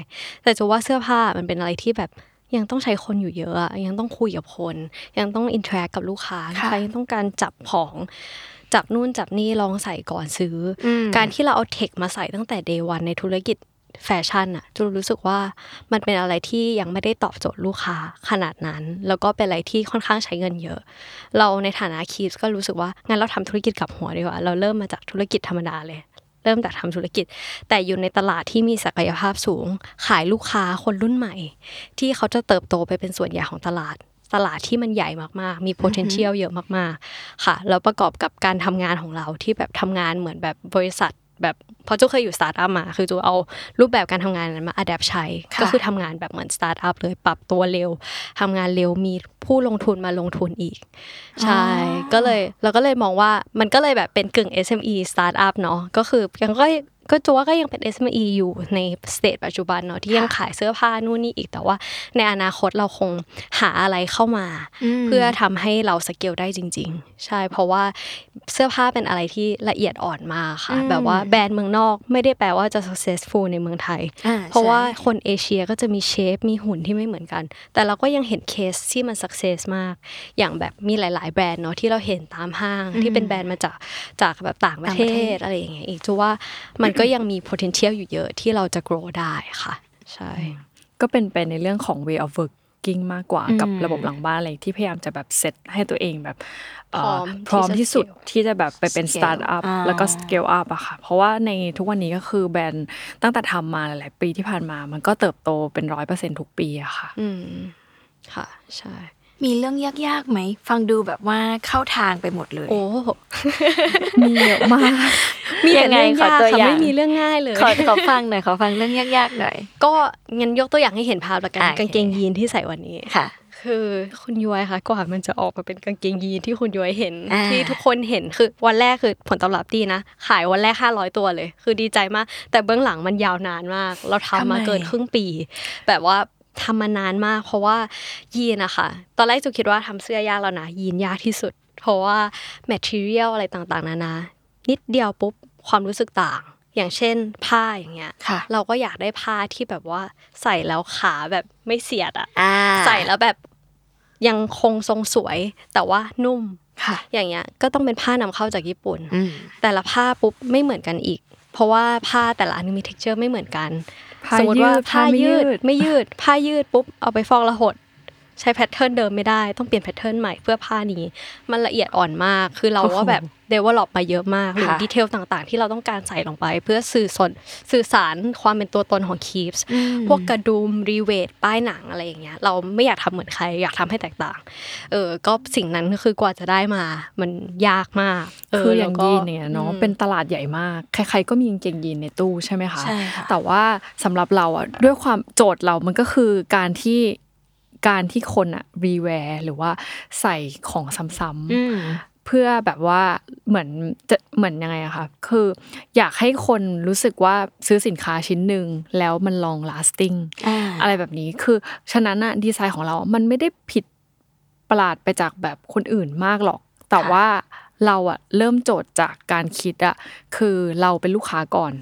แต่จะว่าเสื้อผ้ามันเป็นอะไรที่แบบยังต้องใช้คนอยู่เยอะอะยังต้องคุยกับคน ยังต้อง interact กับลูกค้าลูกค้ายังต้องการจับของจับนู่นจับนี่ลองใส่ก่อนซื้ออมการที่เราเอาเทคมาใส่ตั้งแต่เดวันในธุรกิจ แฟชั่นอะจูรู้สึกว่ามันเป็นอะไรที่ยังไม่ได้ตอบโจทย์ลูกค้าขนาดนั้น แล้วก็เป็นอะไรที่ค่อนข้างใช้เงินเยอะ เราในฐานะคีสก็รู้สึกว่างั้นเราทำธุรกิจกลับหัวดีกว่า เราเริ่มมาจากธุรกิจธรรมดาเลย เริ่มจากทำธุรกิจ แต่อยู่ในตลาดที่มีศักยภาพสูง ขายลูกค้าคนรุ่นใหม่ ที่เขาจะเติบโตไปเป็นส่วนใหญ่ของตลาดตลาดที่มันใหญ่มากๆ มี potential เยอะมากๆ ค่ะ แล้วประกอบกับการทำงานของเราที่แบบทำงานเหมือนแบบบริษัท แบบเพราะจูนเคยอยู่สตาร์ทอัพมา คือจูนเอารูปแบบการทำงานนั้นมา adapt ใช้ค่ะก็คือทำงานแบบเหมือนสตาร์ทอัพเลยปรับตัวเร็วทำงานเร็วมีผู้ลงทุนมาลงทุนอีก ใช่ ก็เลยเราก็เลยมองว่ามันก็เลยแบบเป็นกึ่ง SME สตาร์ทอัพเนาะก็คือยังก็ ก็จูว่าก็ยังเป็น SME อยู่ใน stage ปัจจุบันเนาะที่ยังขายเสื้อผ้านู่นนี่อีกแต่ว่า ในอนาคตเราคงหาอะไรเข้ามา เพื่อทำให้เราสเกลได้จริง ๆ ใช่เพราะว่าเสื้อผ้าเป็นอะไรที่ละเอียดอ่อนมากค่ะ แบบว่าแบรนด์เมืองนอกไม่ได้แปลว่าจะ successful ในเมืองไทยอ่าเพราะว่าใช่คนเอเชียก็จะมี shape มีหุ่นที่ไม่เหมือนกัน แต่เราก็ยังเห็นเคสที่มัน success มาก อย่างแบบมีหลาย ๆ แบรนด์เนาะที่เราเห็นตามห้างที่เป็นแบรนด์มาจากจากแบบต่างประเทศต่างประเทศอะไรอย่างเงี้ยอีกจูว่ามันก็ยังมี potential อยู่เยอะที่เราจะ grow ได้ค่ะ ใช่ ก็เป็นไปในเรื่องของ way of working มากกว่ากับระบบหลังบ้านอะไรที่พยายามจะแบบเซตให้ตัวเองแบบเอ่อพร้อมพร้อมที่จะที่สุด scale ที่จะแบบไปเป็น Scale สตาร์ทอัพอ่าแล้วก็ scale up อะค่ะ เพราะว่าในทุกวันนี้ก็คือแบรนด์ตั้งแต่ทำมาหลายๆปีที่ผ่านมา มันก็เติบโตเป็นร้อยเปอร์เซ็นทุกปีอะค่ะ อืมค่ะ ใช่ มีเรื่องยากๆไหม ฟังดูแบบว่าเข้าทางไปหมดเลย โอ้มีเยอะมาก มีแต่ยังไงเรื่องขอยากตัวค่ะอย่างไม่มีเรื่องง่ายเลยขอขอฟังหน่อยขอฟังเรื่องยากๆหน่อย ก็งั้นยกตัวอย่างให้เห็นภาพละกันอะโอเคกางเกงยีนที่ใส่วันนี้ค่ะคือคุณย้อยค่ะกว่ามันจะออกมาเป็นกางเกงยีนที่คุณย้อยเห็นอ่าที่ทุกคนเห็นคือวันแรกคือผลตอบรับดีนะ ขายวันแรก 500 ตัวเลย คือดีใจมาก แต่เบื้องหลังมันยาวนานมาก เราทำมาเกินครึ่งปี แบบว่า ทำมานานมาก เพราะว่ายีนอะค่ะ ตอนแรกจูคิดว่าทำเสื้อยากแล้วนะยีนยากที่สุด เพราะว่าแมทเทียลอะไรต่างๆ นานา นิดเดียวปุ๊บความรู้สึกต่าง อย่างเช่นผ้าอย่างเงี้ยค่ะเราก็อยากได้ผ้าที่แบบว่าใส่แล้วขาแบบไม่เสียดอะอ่าใส่แล้วแบบยังคงทรงสวยแต่ว่านุ่มค่ะอย่างเงี้ยก็ต้องเป็นผ้านำเข้าจากญี่ปุ่นอืมแต่ละผ้าปุ๊บไม่เหมือนกันอีก เพราะว่าผ้าแต่ละอันมี texture ไม่เหมือนกันผ้า สมมติว่ายืดผ้าผ้าไม่ยืยืดดไม่ยืด ผ้ายืดปุ๊บเอาไปฟอกแล้วหด ใช้ pattern เดิมไม่ได้ต้องเปลี่ยน pattern ใหม่เพื่อผ้านี้ มันละเอียดอ่อนมาก คือเราว่าแบบ develop มาเยอะมากหรือค่ะ detail ต่างๆ ที่เราต้องการใส่ลงไป เพื่อสื่อสนสื่อสารความเป็นตัวตนของคีฟส์พวกกระดุม rivet ป้ายหนังอะไรอย่างเงี้ยเราไม่อยากทำเหมือนใคร อยากทำให้แตกต่างเออก็สิ่งนั้นคือกว่าจะได้มา มันยากมากเคืออย่างแล้วก็ยีนเนี่ยเนาะเป็นตลาดใหญ่มาก ใครๆก็มีกางเกงยีนในตู้ใช่ไหมคะใช่ค่ะแต่ว่าสำหรับเราอะด้วยความโจทย์เรามันก็คือการที่ การที่คนอะรีแวร์หรือว่าใส่ของซ้ำๆเพื่อแบบว่าเหมือนจะเหมือนยังไงอะคะคือ อยากให้คนรู้สึกว่าซื้อสินค้าชิ้นหนึ่งแล้วมัน long lasting อ่าอะไรแบบนี้คือฉะนั้นอะดีไซน์ของเรา มันไม่ได้ผิดประหลาดไปจากแบบคนอื่นมากหรอก แต่ว่าเราอะเริ่มโจทย์จากการคิดอะคือเราเป็นลูกค้าก่อน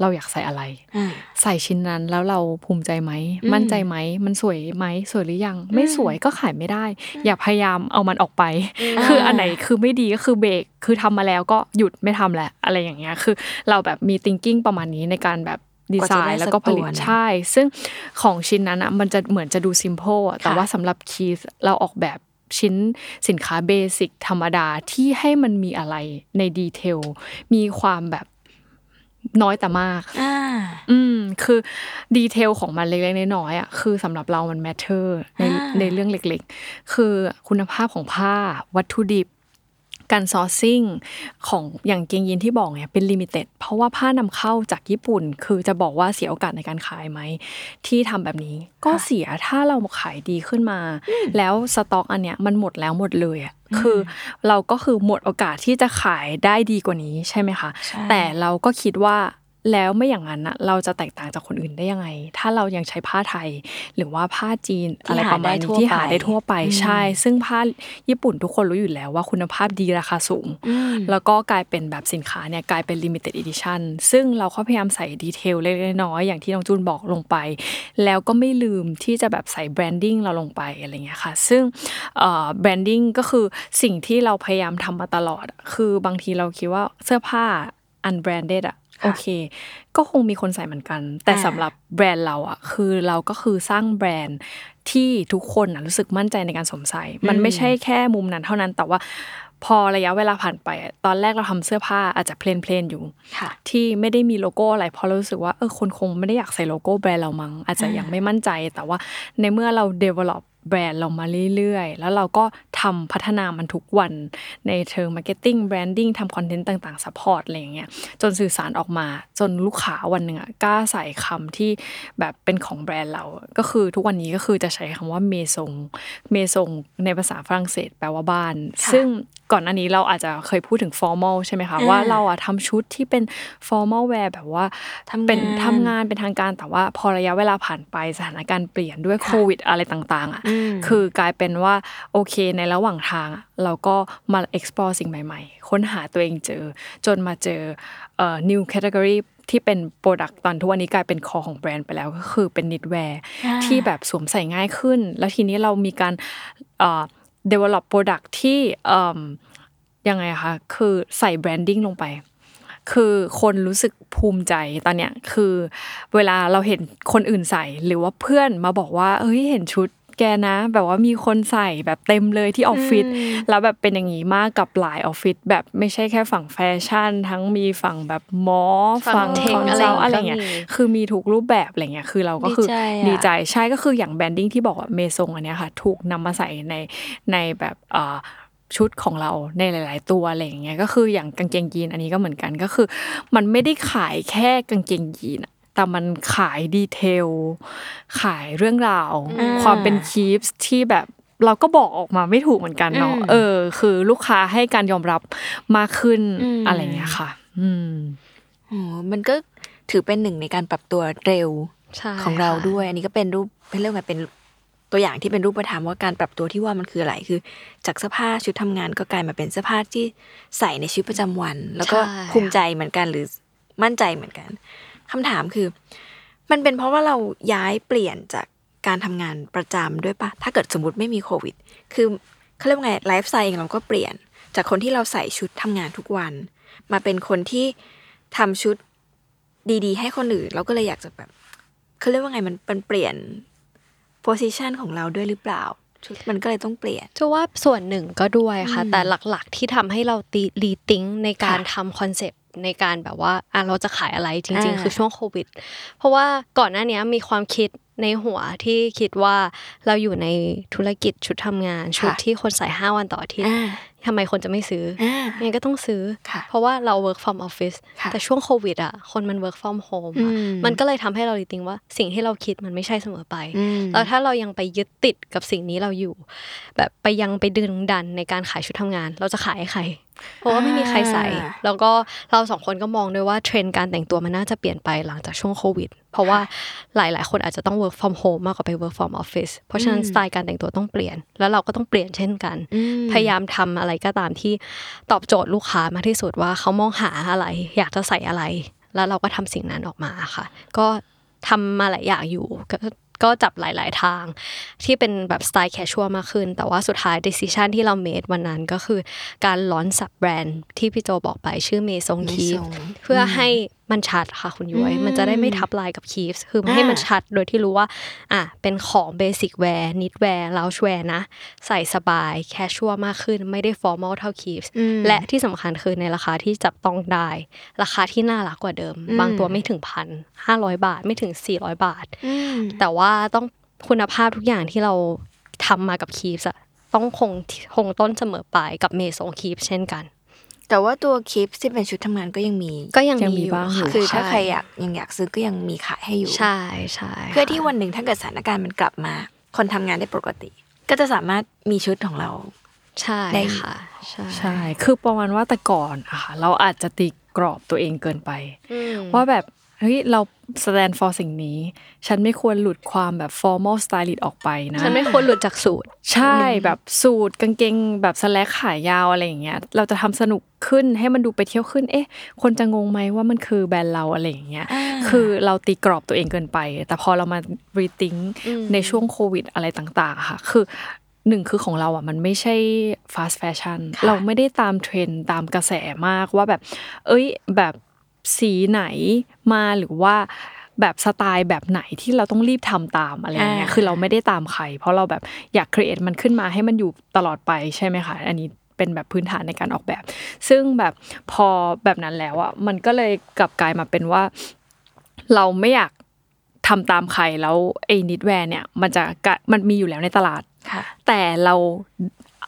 เราอยากใส่อะไรอ่าใส่ชิ้นนั้นแล้วเราภูมิใจไหม มั่นใจไหม มันสวยไหม สวยหรือยัง ไม่สวยก็ขายไม่ได้ อย่าพยายามเอามันออกไป คืออันไหนคือไม่ดีก็คือเบรกคือทำมาแล้วก็หยุดไม่ทำแหละอะไรอย่างเงี้ยคือเราแบบมี thinking ประมาณนี้ในการแบบดีไซกว่าจะได้น์แล้วก็ผลิตสักตัวนะใช่ ซึ่งของชิ้นนั้นอะมันจะเหมือนจะดู simple อะแต่ค่ะว่าสำหรับคีฟส์เราออกแบบชิ้นสินค้า basic ธรรมดาที่ให้มันมีอะไรใน detail มีความแบบ น้อยแต่มากอ่าอืม คือ detail ของมันเล็กๆน้อยๆอะ คือสำหรับเรามัน matter ในอ่าในเรื่องเล็กๆ คือคุณภาพของผ้า วัตถุดิบ การ sourcing ของอย่างเกงยีนที่บอกเนี่ยเป็น limited เพราะว่าผ้านำเข้าจากญี่ปุ่น คือจะบอกว่าเสียโอกาสในการขายไหม ที่ทำแบบนี้ ก็เสียถ้าเราขายดีขึ้นมา แล้วสต็อกอันเนี้ยมันหมดแล้วหมดเลยอะ คือเราก็คือหมดโอกาสที่จะขายได้ดีกว่านี้ใช่ไหมคะใช่แต่เราก็คิดว่า แล้วไม่อย่างนั้นนะเราจะแตกต่างจากคนอื่นได้ยังไง ถ้าเรายังใช้ผ้าไทย หรือว่าผ้าจีนที่อะไรประมาณหาได้ทั่นี้วที่หาไปได้ทั่วไปอืมใช่ ซึ่งผ้าญี่ปุ่นทุกคนรู้อยู่แล้วว่าคุณภาพดีราคาสูง แล้วก็กลายเป็นแบบสินค้าเนี่ยกลายเป็น limited edition ซึ่งเราก็พยายามใส่ detail เล็กๆน้อยๆอย่างที่น้องจูนบอกลงไป แล้วก็ไม่ลืมที่จะแบบใส่ branding เราลงไปอะไรเงี้ยค่ะ ซึ่ง branding ก็คือสิ่งที่เราพยายามทำมาตลอดอะคือบางทีเราคิดว่าเสื้อผ้า unbranded อะ โอเค ก็คงมีคนใส่เหมือนกัน แต่อ่าสำหรับแบรนด์เราอะคือเราก็คือสร้างแบรนด์ที่ทุกคนอะรู้สึกมั่นใจในการสวมใส่ มันไม่ใช่แค่มุมนั้นเท่านั้น แต่ว่าพอระยะเวลาผ่านไปอะตอนแรกเราทำเสื้อผ้าอาจจะ plain plain ๆอยู่ค่ะที่ไม่ได้มีโลโก้อะไรเพราะเรารู้สึกว่าเออคนคงไม่ได้อยากใส่โลโก้แบรนด์เรามั้งอาจจะยังไม่มั่นใจ แต่ว่าในเมื่อเรา develop แบรนด์เรามาเรื่อยๆ แล้วเราก็ทำพัฒนามันทุกวันในเชิง marketing branding ทำ content ต่างๆ support อะไรอย่างเงี้ยจนสื่อสารออกมาจนลูกค้าวันหนึ่งอะกล้าใส่คำที่แบบเป็นของแบรนด์เรา ก็คือทุกวันนี้ก็คือจะใช้คำว่าเมซงเมซงในภาษาฝรั่งเศสแปลว่าบ้านค่ะซึ่งก่อนหน้านี้เราอาจจะเคยพูดถึง formal ใช่ไหมคะ ว่าเราอะทำชุดที่เป็น formal wear แบบว่าทำงานเป็นทำงานเป็นทางการแต่ว่าพอระยะเวลาผ่านไปสถานการณ์เปลี่ยนด้วยโควิดอะไรต่างๆอะอืมคือกลายเป็นว่าโอเคในระหว่างทางอะเราก็มา explore สิ่งใหม่ๆ ค้นหาตัวเองเจอ จนมาเจอเอ่อ new category ที่เป็น product ตอนทุกวันนี้กลายเป็นคอของแบรนด์ไปแล้วก็คือเป็น knitwear ที่แบบสวมใส่ง่ายขึ้น แล้วทีนี้เรามีการเอ่อ develop product ที่เอิ่มยังไงอะคะคือใส่ branding ลงไป คือคนรู้สึกภูมิใจตอนเนี้ยคือเวลาเราเห็นคนอื่นใส่หรือว่าเพื่อนมาบอกว่าเอ้ยเห็นชุด แกนะ แบบว่ามีคนใส่แบบเต็มเลยที่ออฟฟิศแล้วแบบเป็นอย่างนี้มากกับหลายออฟฟิศแบบไม่ใช่แค่ฝั่งแฟชั่น ทั้งมีฝั่งแบบหมอฝั่ง tech consult อะไรอะไรเงี้ยก็มีคือมีทุกรูปแบบอะไรเงี้ยคือเราก็คือดีใจอะดีใจใช่ก็คืออย่าง branding ที่บอกว่าเมซงอันเนี้ยค่ะ ถูกนำมาใส่ในในแบบเอ่อชุดของเราในหลาย ๆ ตัวอะไรอย่างเงี้ยก็คืออย่างกางเกงยีนอันนี้ก็เหมือนกันก็คือ มันไม่ได้ขายแค่กางเกงยีนอะ แต่มันขาย detail ขายเรื่องราว ความเป็นคีฟที่แบบเราก็บอกออกมาไม่ถูกเหมือนกันเนาะอืมเออ คือลูกค้าให้การยอมรับมากขึ้นอืมอะไรเงี้ยค่ะ อืมโอ้มันก็ถือเป็นหนึ่งในการปรับตัวเร็วใช่ของเราค่ะด้วย อันนี้ก็เป็นรูปเป็นเรื่องแบบเป็นตัวอย่างที่เป็นรูปธรรมว่าการปรับตัวที่ว่ามันคืออะไรคือ จากเสื้อผ้าชุดทำงานก็กลายมาเป็นเสื้อผ้าที่ใส่ในชีวิตประจำวัน แล้วก็ใช่ภูมิใจเหมือนกันหรือมั่นใจเหมือนกัน คำถามคือ มันเป็นเพราะว่าเราย้ายเปลี่ยนจากการทำงานประจำด้วยปะถ้าเกิดสมมติไม่มีโควิด คือเขาเรียกว่าไงไลฟ์สไตล์เองเราก็เปลี่ยน จากคนที่เราใส่ชุดทำงานทุกวัน มาเป็นคนที่ทำชุดดีๆ ให้คนอื่น เราก็เลยอยากจะแบบเขาเรียกว่าไงมันมันเปลี่ยน position ของเราด้วยหรือเปล่าชุดมันก็เลยต้องเปลี่ยนจะว่าส่วนหนึ่งก็ด้วยค่ะอืมแต่หลักๆที่ทำให้เรา rethinking ในการค่ะทำ concept ในการแบบว่าอะเราจะขายอะไรจริงอ่าๆคือช่วงโควิด เพราะว่าก่อนหน้านี้มีความคิดในหัวที่คิดว่าเราอยู่ในธุรกิจชุดทำงานชุดที่คนใส่ห้าวันต่ออาทิตย์อ่าทำไมคนจะไม่ซื้อออ่ายังไงก็ต้องซื้อค่ะเพราะว่าเรา work from office ค่ะแต่ช่วงโควิดอะคนมัน work from home อะอืมมันก็เลยทำให้เรารีติ้งว่าสิ่งที่เราคิดมันไม่ใช่เสมอไปอืมแล้วถ้าเรายังไปยึดติดกับสิ่งนี้เราอยู่ แบบไปยังไปดึงดันในการขายชุดทำงาน เราจะขายให้ใคร เพราะว่าไม่มีใครใส่อ่าแล้วก็เราสองคนก็มองด้วยว่าเทรนด์การแต่งตัวมันน่าจะเปลี่ยนไปหลังจากช่วงโควิด เพราะว่าหลาย ๆ คนอาจจะต้อง work from home มากกว่าไป work from office เพราะฉะนั้นสไตล์การแต่งตัวต้องเปลี่ยน แล้วเราก็ต้องเปลี่ยนเช่นกันอืมพยายามทำอะไรก็ตามที่ตอบโจทย์ลูกค้ามากที่สุดว่าเขามองหาอะไร อยากจะใส่อะไร แล้วเราก็ทำสิ่งนั้นออกมาค่ะ ก็ทำมาหลายอย่างอยู่ก็ ก็จับหลาย ๆ ทาง ที่เป็นแบบสไตล์ casual มากขึ้น แต่ว่าสุดท้าย decision ที่เรา made วันนั้นก็คือการ launch sub-brand ที่พี่โจบอกไปชื่อเมซงคีฟ Maison เพื่อให้ มันชัดค่ะคุณย้อยอืมมันจะได้ไม่ทับลายกับคีฟคือให้มันอ่าชัดโดยที่รู้ว่าอะเป็นของ basic wear knitwear loungewear นะ ใส่สบาย casual มากขึ้นไม่ได้ formal เท่าคีฟอืมและที่สำคัญคือในราคาที่จับต้องได้ ราคาที่น่ารักกว่าเดิมอืมบางตัวไม่ถึงพันห้าร้อยบาทไม่ถึงสี่ร้อยบาทอืมแต่ว่าต้องคุณภาพทุกอย่างที่เราทำมากับคีฟอะต้องคงคงต้นเสมอไปกับเมซงคีฟเช่นกัน แต่ว่าตัวคลิปที่เป็นชุดทำงานก็ยังมีก็ยังยังมีมีอยู่บ้างอยู่ค่ะคือถ้าช่ใครอยากยังอยากซื้อก็ยังมีขายให้อยู่ใช่ใช่เพื่อที่วันหนึ่งถ้าเกิดสถานการณ์มันกลับมา คนทำงานได้ปกติ ก็จะสามารถมีชุดของเราใช่ได้ค่ะใช่ใช่ คือประมาณว่าแต่ก่อนอะค่ะเราอาจจะตีกรอบตัวเองเกินไปอืมว่าแบบเฮ้ยเรา stand for สิ่งนี้ ฉันไม่ควรหลุดความแบบ formal stylist ออกไปนะ ฉันไม่ควรหลุดจากสูตร ใช่แบบสูทกางเกงแบบสแลกขายาวอะไรอย่างเงี้ย เราจะทำสนุกขึ้นให้มันดูไปเที่ยวขึ้น เอ๊ะ คนจะงงไหมว่ามันคือแบรนด์เราอะไรอย่างเงี้ยอ่าคือเราตีกรอบตัวเองเกินไป แต่พอเรามารีทิงอืมในช่วงโควิดอะไรต่างๆอะค่ะ คือหนึ่งคือของเราอะมันไม่ใช่ fast fashion ค่ะเราไม่ได้ตามเทรนด์ตามกระแสมากว่าแบบ เอ้ยแบบ สีไหนมาหรือว่าแบบสไตล์แบบไหนที่เราต้องรีบทำตามอะไรอย่างเงี้ยอ่าคือเราไม่ได้ตามใคร เพราะเราแบบอยาก create มันขึ้นมาให้มันอยู่ตลอดไปใช่ไหมคะอันนี้เป็นแบบพื้นฐานในการออกแบบ ซึ่งแบบพอแบบนั้นแล้วอะมันก็เลยกลับกลายมาเป็นว่า เราไม่อยากทำตามใครแล้วไอ้ knitwear เนี่ย มันจะกะมันมีอยู่แล้วในตลาดค่ะแต่เรา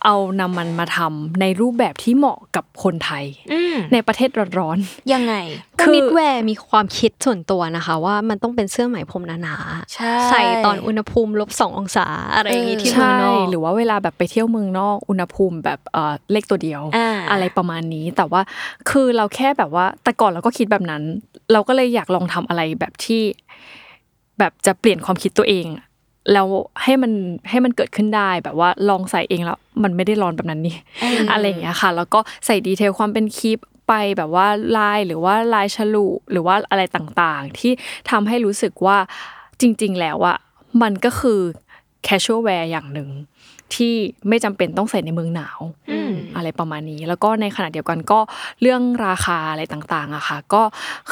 เอานำมันมาทำในรูปแบบที่เหมาะกับคนไทยอืมในประเทศร้อนยังไงคืคือ knitwearวร์มีความคิดส่วนตัวนะคะ ว่ามันต้องเป็นเสื้อไหมพรมหนาใช่ๆใส่ตอนอุณหภูมิลบสององศาอะไรอย่างนี้เออที่เมืองใช่นอกหรือว่าเวลาแบบไปเที่ยวเมืองนอกอุณหภูมิแบบเอ่อเลขตัวเดียวอ่าอะไรประมาณนี้ แต่ว่าคือเราแค่แบบว่าแต่ก่อนเราก็คิดแบบนั้น เราก็เลยอยากลองทำอะไรแบบที่ แบบจะเปลี่ยนความคิดตัวเองอะ แล้วให้มันให้มันเกิดขึ้นได้แบบว่าลองใส่เองแล้วมันไม่ได้ร้อนแบบนั้นนี่อะไรอย่างเงี้ยค่ะ แล้วก็ใส่ดีเทลความเป็นคลิปไปแบบว่าลายหรือว่าลายฉลุหรือว่าอะไรต่างๆ ที่ทำให้รู้สึกว่าจริง ๆ แล้วอะมันก็คือ casual wear อย่างหนึ่ง ที่ไม่จำเป็นต้องใส่ในเมืองหนาวอืมอะไรประมาณนี้ แล้วก็ในขณะเดียวกันก็เรื่องราคาอะไรต่างๆอะค่ะ ก็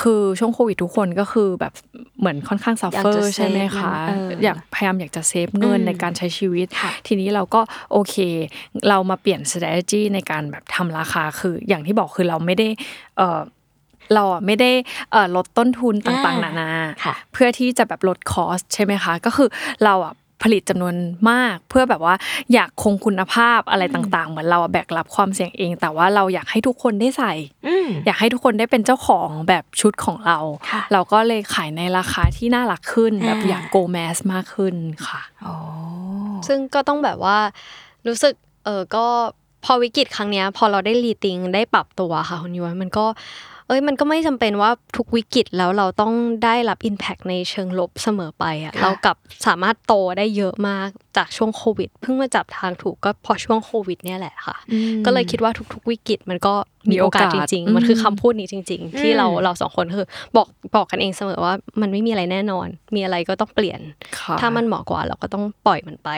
คือช่วงโควิดทุกคนก็คือแบบเหมือนค่อนข้าง suffer อยากจะใช่ไหม save คะเงินเออออยากพยายามอยากจะ save เงินอืมในการใช้ชีวิตค่ะทีนี้เราก็โอเค เรามาเปลี่ยน strategy ในการแบบทำราคาคืออย่างที่บอกคือเราไม่ได้เออเราอะไม่ได้เอ่อลดต้นทุนต่างๆนานาค่ะเพื่อที่จะแบบลดคอสใช่ไหมคะ ก็คือเราอะ ผลิตจำนวนมาก เพื่อแบบว่าอยากคงคุณภาพอะไรต่างๆ เหมือนเราอะแบกรับความเสี่ยงเอง แต่ว่าเราอยากให้ทุกคนได้ใส่อืมอยากให้ทุกคนได้เป็นเจ้าของแบบชุดของเราค่ะเราก็เลยขายในราคาที่น่ารักขึ้น แบบอ่าอยากโกแมสมากขึ้นค่ะอ๋อซึ่งก็ต้องแบบว่ารู้สึกเออก็พอวิกฤตครั้งเนี้ยพอเราได้รีติงได้ปรับตัวค่ะคุณย้อยมันก็ เอ้ยมันก็ไม่จำเป็นว่าทุกวิกฤตแล้วเราต้องได้รับ Impact ในเชิงลบเสมอไปอะค่ะเรากลับสามารถโตได้เยอะมากจากช่วงโควิดเพิ่งมาจับทางถูกก็พอช่วงโควิด เนี่ยแหละค่ะอืมก็เลยคิดว่าทุก ๆ วิกฤตมันก็มีมีโอโอกากาสสจริงอืมๆมันคือคำพูดนี้จริง ๆ ที่เราอืมเราสองคนคือบอกบอกกันเองเสมอว่ามันไม่มีอะไรแน่นอน มีอะไรก็ต้องเปลี่ยนค่ะถ้ามันเหมาะกว่าเราก็ต้องปล่อยมันไป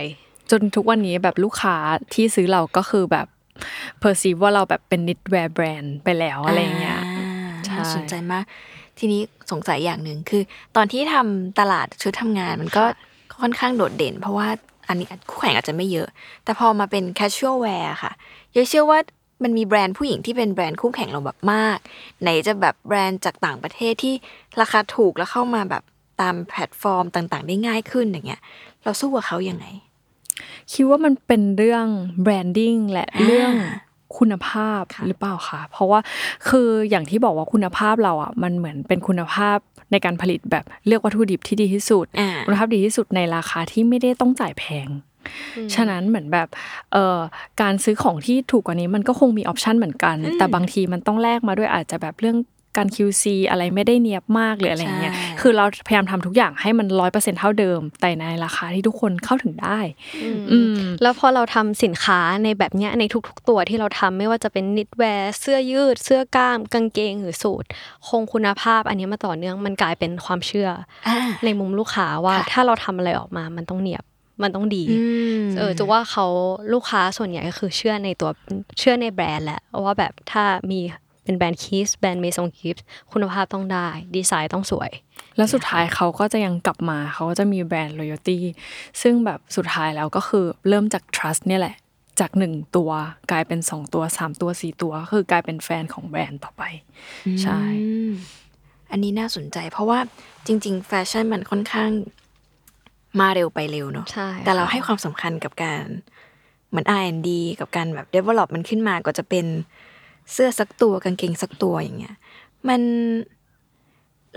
จนทุกวันนี้แบบลูกค้าที่ซื้อเราก็คือแบบ perceive ว่าเราแบบเป็น knitwear แบรนด์ไปแล้วอะไรอย่างเงี้ยใช่ น่าสนใจมาก ทีนี้สงสัยอย่างหนึ่งคือ ตอนที่ทำตลาดชุดทำงานมันก็ค่อนข้างโดดเด่น เพราะว่าอันนี้คู่แข่งอาจจะไม่เยอะ แต่พอมาเป็น casual wear ค่ะย้อยเชื่อว่ามันมีแบรนด์ผู้หญิงที่เป็นแบรนด์คู่แข่งเราแบบมาก ไหนจะแบบแบรนด์จากต่างประเทศที่ราคาถูกแล้วเข้ามาแบบตามแพลตฟอร์มต่างๆ ได้ง่ายขึ้นอย่างเงี้ย เราสู้กับเขายังไง คิดว่ามันเป็นเรื่อง branding และอ่าเรื่อง คุณภาพค่ะหรือเปล่าคะเพราะว่าคืออย่างที่บอกว่าคุณภาพเราอะมันเหมือนเป็นคุณภาพในการผลิตแบบเลือกวัตถุดิบที่ดีที่สุดอ่าคุณภาพดีที่สุดในราคาที่ไม่ได้ต้องจ่ายแพงฉะนั้นเหมือนแบบเอ่อการซื้อของที่ถูกกว่านี้มันก็คงมี option เหมือนกัน แต่บางทีมันต้องแลกมาด้วยอาจจะแบบเรื่อง การ QC อะไรไม่ได้เนียบมากหรืออะไรเงี้ยใช่คือเราพยายามทำทุกอย่างให้มันร้อยเปอร์เซ็นเท่าเดิม แต่ในราคาที่ทุกคนเข้าถึงได้ อืมแล้วพอเราทำสินค้าในแบบเนี้ยในทุก ๆ ตัวที่เราทำไม่ว่าจะเป็นนิตแวร์เสื้อยืด เสื้อกล้าม กางเกงหรือสูทคงคุณภาพ อันนี้มาต่อเนื่องมันกลายเป็นความเชื่อออ่าในมุมลูกค้าว่าค่ะถ้าเราทำอะไรออกมามันต้องเนียบมันต้องดีมเออจะว่าเขาลูกค้าส่วนใหญ่ก็คือเชื่อในตัวเชื่อในแบรนด์แหละว่าแบบถ้ามี เป็นแบรนด์คีสแบรนด์เมซงคีสคุณภาพต้องได้ ดีไซน์ต้องสวย แล้วสุดท้ายเขาก็จะยังกลับมาเขาก็จะมี brand loyalty ซึ่งแบบสุดท้ายแล้วก็คือเริ่มจาก trust เนี่ยแหละ จากหนึ่งตัวกลายเป็นสองตัวสามตัวสี่ตัวก็คือกลายเป็นแฟนของแบรนด์ต่อไป ใช่อืมอันนี้น่าสนใจ เพราะว่าจริง ๆ แฟชั่นมันค่อนข้างมาเร็วไปเร็วเนาะใช่แต่เราค่ะให้ความสำคัญกับการเหมือน R&D กับการแบบ develop มันขึ้นมาก็จะเป็น เสื้อสักตัวกางเกงสักตัวอย่างเงี้ย มัน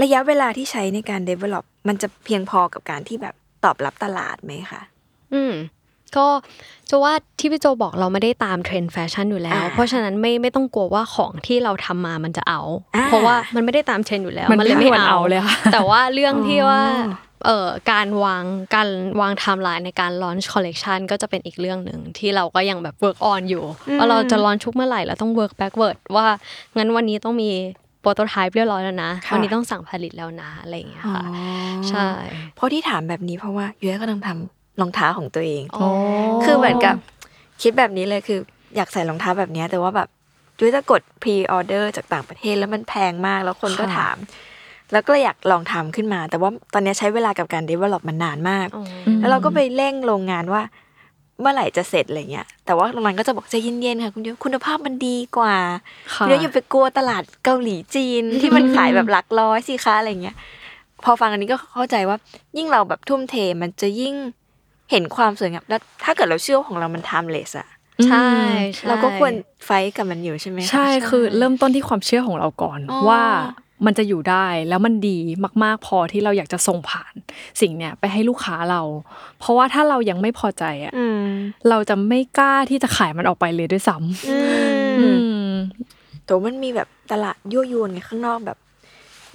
ระยะเวลาที่ใช้ในการ develop มันจะเพียงพอกับการที่แบบตอบรับตลาดไหมคะ อืม ก็จะว่าที่พี่โจบอกเราไม่ได้ตามเทรนด์แฟชั่นอยู่แล้วอ่าเพราะฉะนั้นไม่ไม่ต้องกลัวว่าของที่เราทำมามันจะเอาอ่าเพราะว่ามันไม่ได้ตามเทรนด์อยู่แล้ว มันเลยไม่ไม่ควรเอาเอาเลยค่ะแต่ว่าเรื่องที่ว่าอ๋อ เอ่อการวางการวางไทม์ไลน์ในการ launch collection ก็จะเป็นอีกเรื่องหนึ่งที่เราก็ยังแบบ work on อยู่ว่าเราจะ launch ชุกเมื่อไหร่เราต้อง work backward ว่างั้นวันนี้ต้องมี prototype เรียบร้อยแล้วนะค่ะวันนี้ต้องสั่งผลิตแล้วนะอะไรอย่างเงี้ยค่ะใช่เพราะที่ถามแบบนี้เพราะว่ายุ้ยก็ต้องทำรองเท้าของตัวเองอ๋อคือเหมือนกับคิดแบบนี้เลยคืออยากใส่รองเท้าแบบเนี้ยแต่ว่าแบบจุ้ยจะกด pre-order จากต่างประเทศแล้วมันแพงมากแล้วคนก็ค่ะถาม แล้วก็อยากลองทำขึ้นมา แต่ว่าตอนเนี้ยใช้เวลากับการ develop มันนานมากอ๋อแล้วเราก็ไปเร่งโรงงานว่า เมื่อไหร่จะเสร็จอะไรเงี้ย แต่ว่าโรงงานก็จะบอกใจเย็นๆค่ะคุณยุ้ยคุณภาพมันดีกว่าค่ะคุณยุ้ยอย่าไปกลัวตลาดเกาหลีจีนที่มันขายแบบหลักร้อยสิคะอะไรเงี้ย พอฟังอันนี้ก็เข้าใจว่า ยิ่งเราแบบทุ่มเทมันจะยิ่งเห็นความสวยงามแล้วถ้าเกิดเราเชื่อว่าของเรามัน timeless อะใช่ใช่เราก็ควรไฟท์กับมันอยู่ใช่ไหมคะใช่คือเริ่มต้นที่ความเชื่อของเราก่อนอ๋อว่า มันจะอยู่ได้แล้วมันดีมาก ๆ พอที่เราอยากจะส่งผ่านสิ่งเนี้ยไปให้ลูกค้าเรา เพราะว่าถ้าเรายังไม่พอใจอะอืมเราจะไม่กล้าที่จะขายมันออกไปเลยด้วยซ้ำอือืมมตัวมันมีแบบตลาดยั่วยวนไงข้างนอกแบบ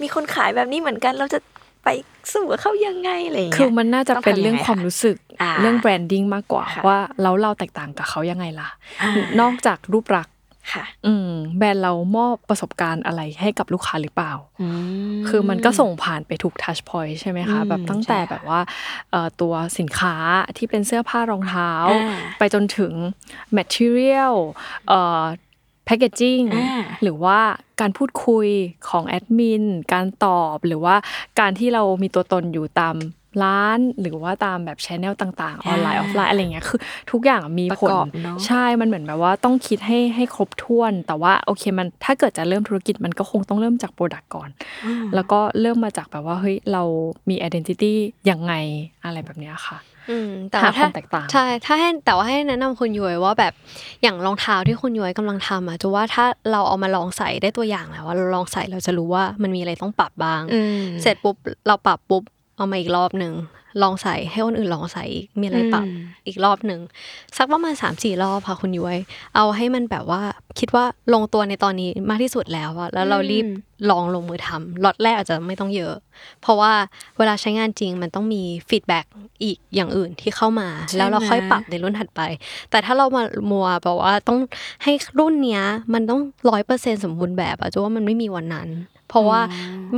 มีคนขายแบบนี้เหมือนกันเราจะไปสู้กับเขายังไงอะไรอย่างคืเงี้อยมันน่าจะเป็นเรื่องความรู้สึกอ่าเรื่องแบรนดิ้งมากกว่าค่ะว่าแล้วเราแตกต่างกับเขายังไงล่ะอ่านนอกจากรูปลักษณ์ ค่ะ อืม แบรนด์เรามอบประสบการณ์อะไรให้กับลูกค้าหรือเปล่าอืมคือมันก็ส่งผ่านไปทุก touchpoint ใช่ไหมคะอืมแบบตั้งแต่ใช่ค่ะแบบว่าเอ่อตัวสินค้าที่เป็นเสื้อผ้ารองเท้าอ่าไปจนถึง material เอ่อ packaging อ่าหรือว่าการพูดคุยของแอดมินการตอบหรือว่าการที่เรามีตัวตนอยู่ตาม ร้านหรือว่าตามแบบ channel ต่างๆ ออนไลน์ออฟไลน์อะไรเงี้ยคือทุกอย่างมีผลประกอบเนอะใช่มันเหมือนแบบว่าต้องคิดให้ให้ครบถ้วน แต่ว่าโอเคมันถ้าเกิดจะเริ่มธุรกิจมันก็คงต้องเริ่มจาก product ก่อน แล้วก็เริ่มมาจากแบบว่าเฮ้ยเรามี identity ยังไงอะไรแบบเนี้ยค่ะอืมแต่หาว่าถ้าความแตกต่างใช่ถ้าให้แต่ว่าให้แนะนำคุณย้อยว่าแบบอย่างรองเท้าที่คุณย้อยกำลังทำอะจะว่าถ้าเราเอามาลองใส่ได้ตัวอย่างแล้วว่าเราลองใส่เราจะรู้ว่ามันมีอะไรต้องปรับบ้างอืมเสร็จปุ๊บเราปรับปุ๊บ เอามาอีกรอบหนึ่งลองใส่ให้คนอื่นลองใส่อีกมีอะไรปรับอืมอีกรอบหนึ่งสักประมาณสามสี่รอบค่ะคุณย้อยเอาให้มันแบบว่าคิดว่าลงตัวในตอนนี้มากที่สุดแล้วอะแล้วเรารีบลองลงมือทำล็อตแรกอาจจะไม่ต้องเยอะ เพราะว่าเวลาใช้งานจริงมันต้องมี feedback อีกอย่างอื่นที่เข้ามาใช่แล้วเราค่อยไหมปรับในรุ่นถัดไป แต่ถ้าเรามามัวแบบว่าต้องให้รุ่นเนี้ยมันต้องร้อยเปอร์เซ็นสมบูรณ์แบบอะจูว่ามันไม่มีวันนั้น เพราะว่า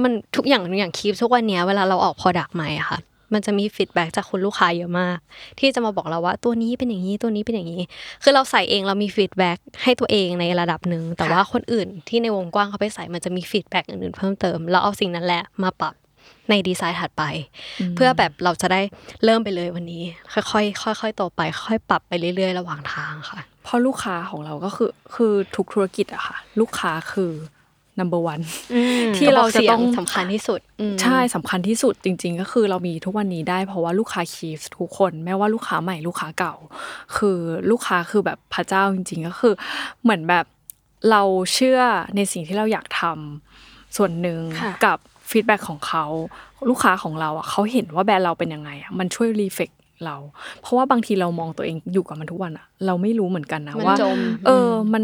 มันทุกอย่างอย่างคลิปทุกวันเนี้ยเวลาเราออก product ใหม่อะค่ะ มันจะมี feedback จากคุณลูกค้าเยอะมาก ที่จะมาบอกเราว่าตัวนี้เป็นอย่างนี้ตัวนี้เป็นอย่างนี้ คือเราใส่เองเรามี feedback ให้ตัวเองในระดับหนึ่งแต่ว่าคนอื่นที่ในวงกว้างเขาไปใส่มันจะมี feedback อื่นๆเพิ่มเติมเราเอาสิ่งนั้นแหละมาปรับในดีไซน์ถัดไป เพื่อแบบเราจะได้เริ่มไปเลยวันนี้ ค่อยๆค่อยๆโตไป ค่อยๆปรับไปเรื่อยๆ ระหว่างทางค่ะเพราะลูกค้าของเราก็คือคือทุกธุรกิจอะค่ะ ลูกค้าคือ number one ที่เราจะต้องสำคัญที่สุดอืมใช่สำคัญที่สุดจริง ๆ ก็คือเรามีทุกวันนี้ได้เพราะว่าลูกค้าคีฟทุกคนแม้ว่าลูกค้าใหม่ลูกค้าเก่า คือลูกค้าคือแบบพระเจ้าจริง ๆ ก็คือ เหมือนแบบเราเชื่อในสิ่งที่เราอยากทำส่วนหนึ่งค่ะกับฟีดแบ็ของเขา ลูกค้าของเราอะเขาเห็นว่าแบรนด์เราเป็นยังไงอะมันช่วยรีเฟก เรา เพราะว่าบางทีเรามองตัวเองอยู่กับมันทุกวันอะเราไม่รู้เหมือนกันนะมันว่าจมเออ มัน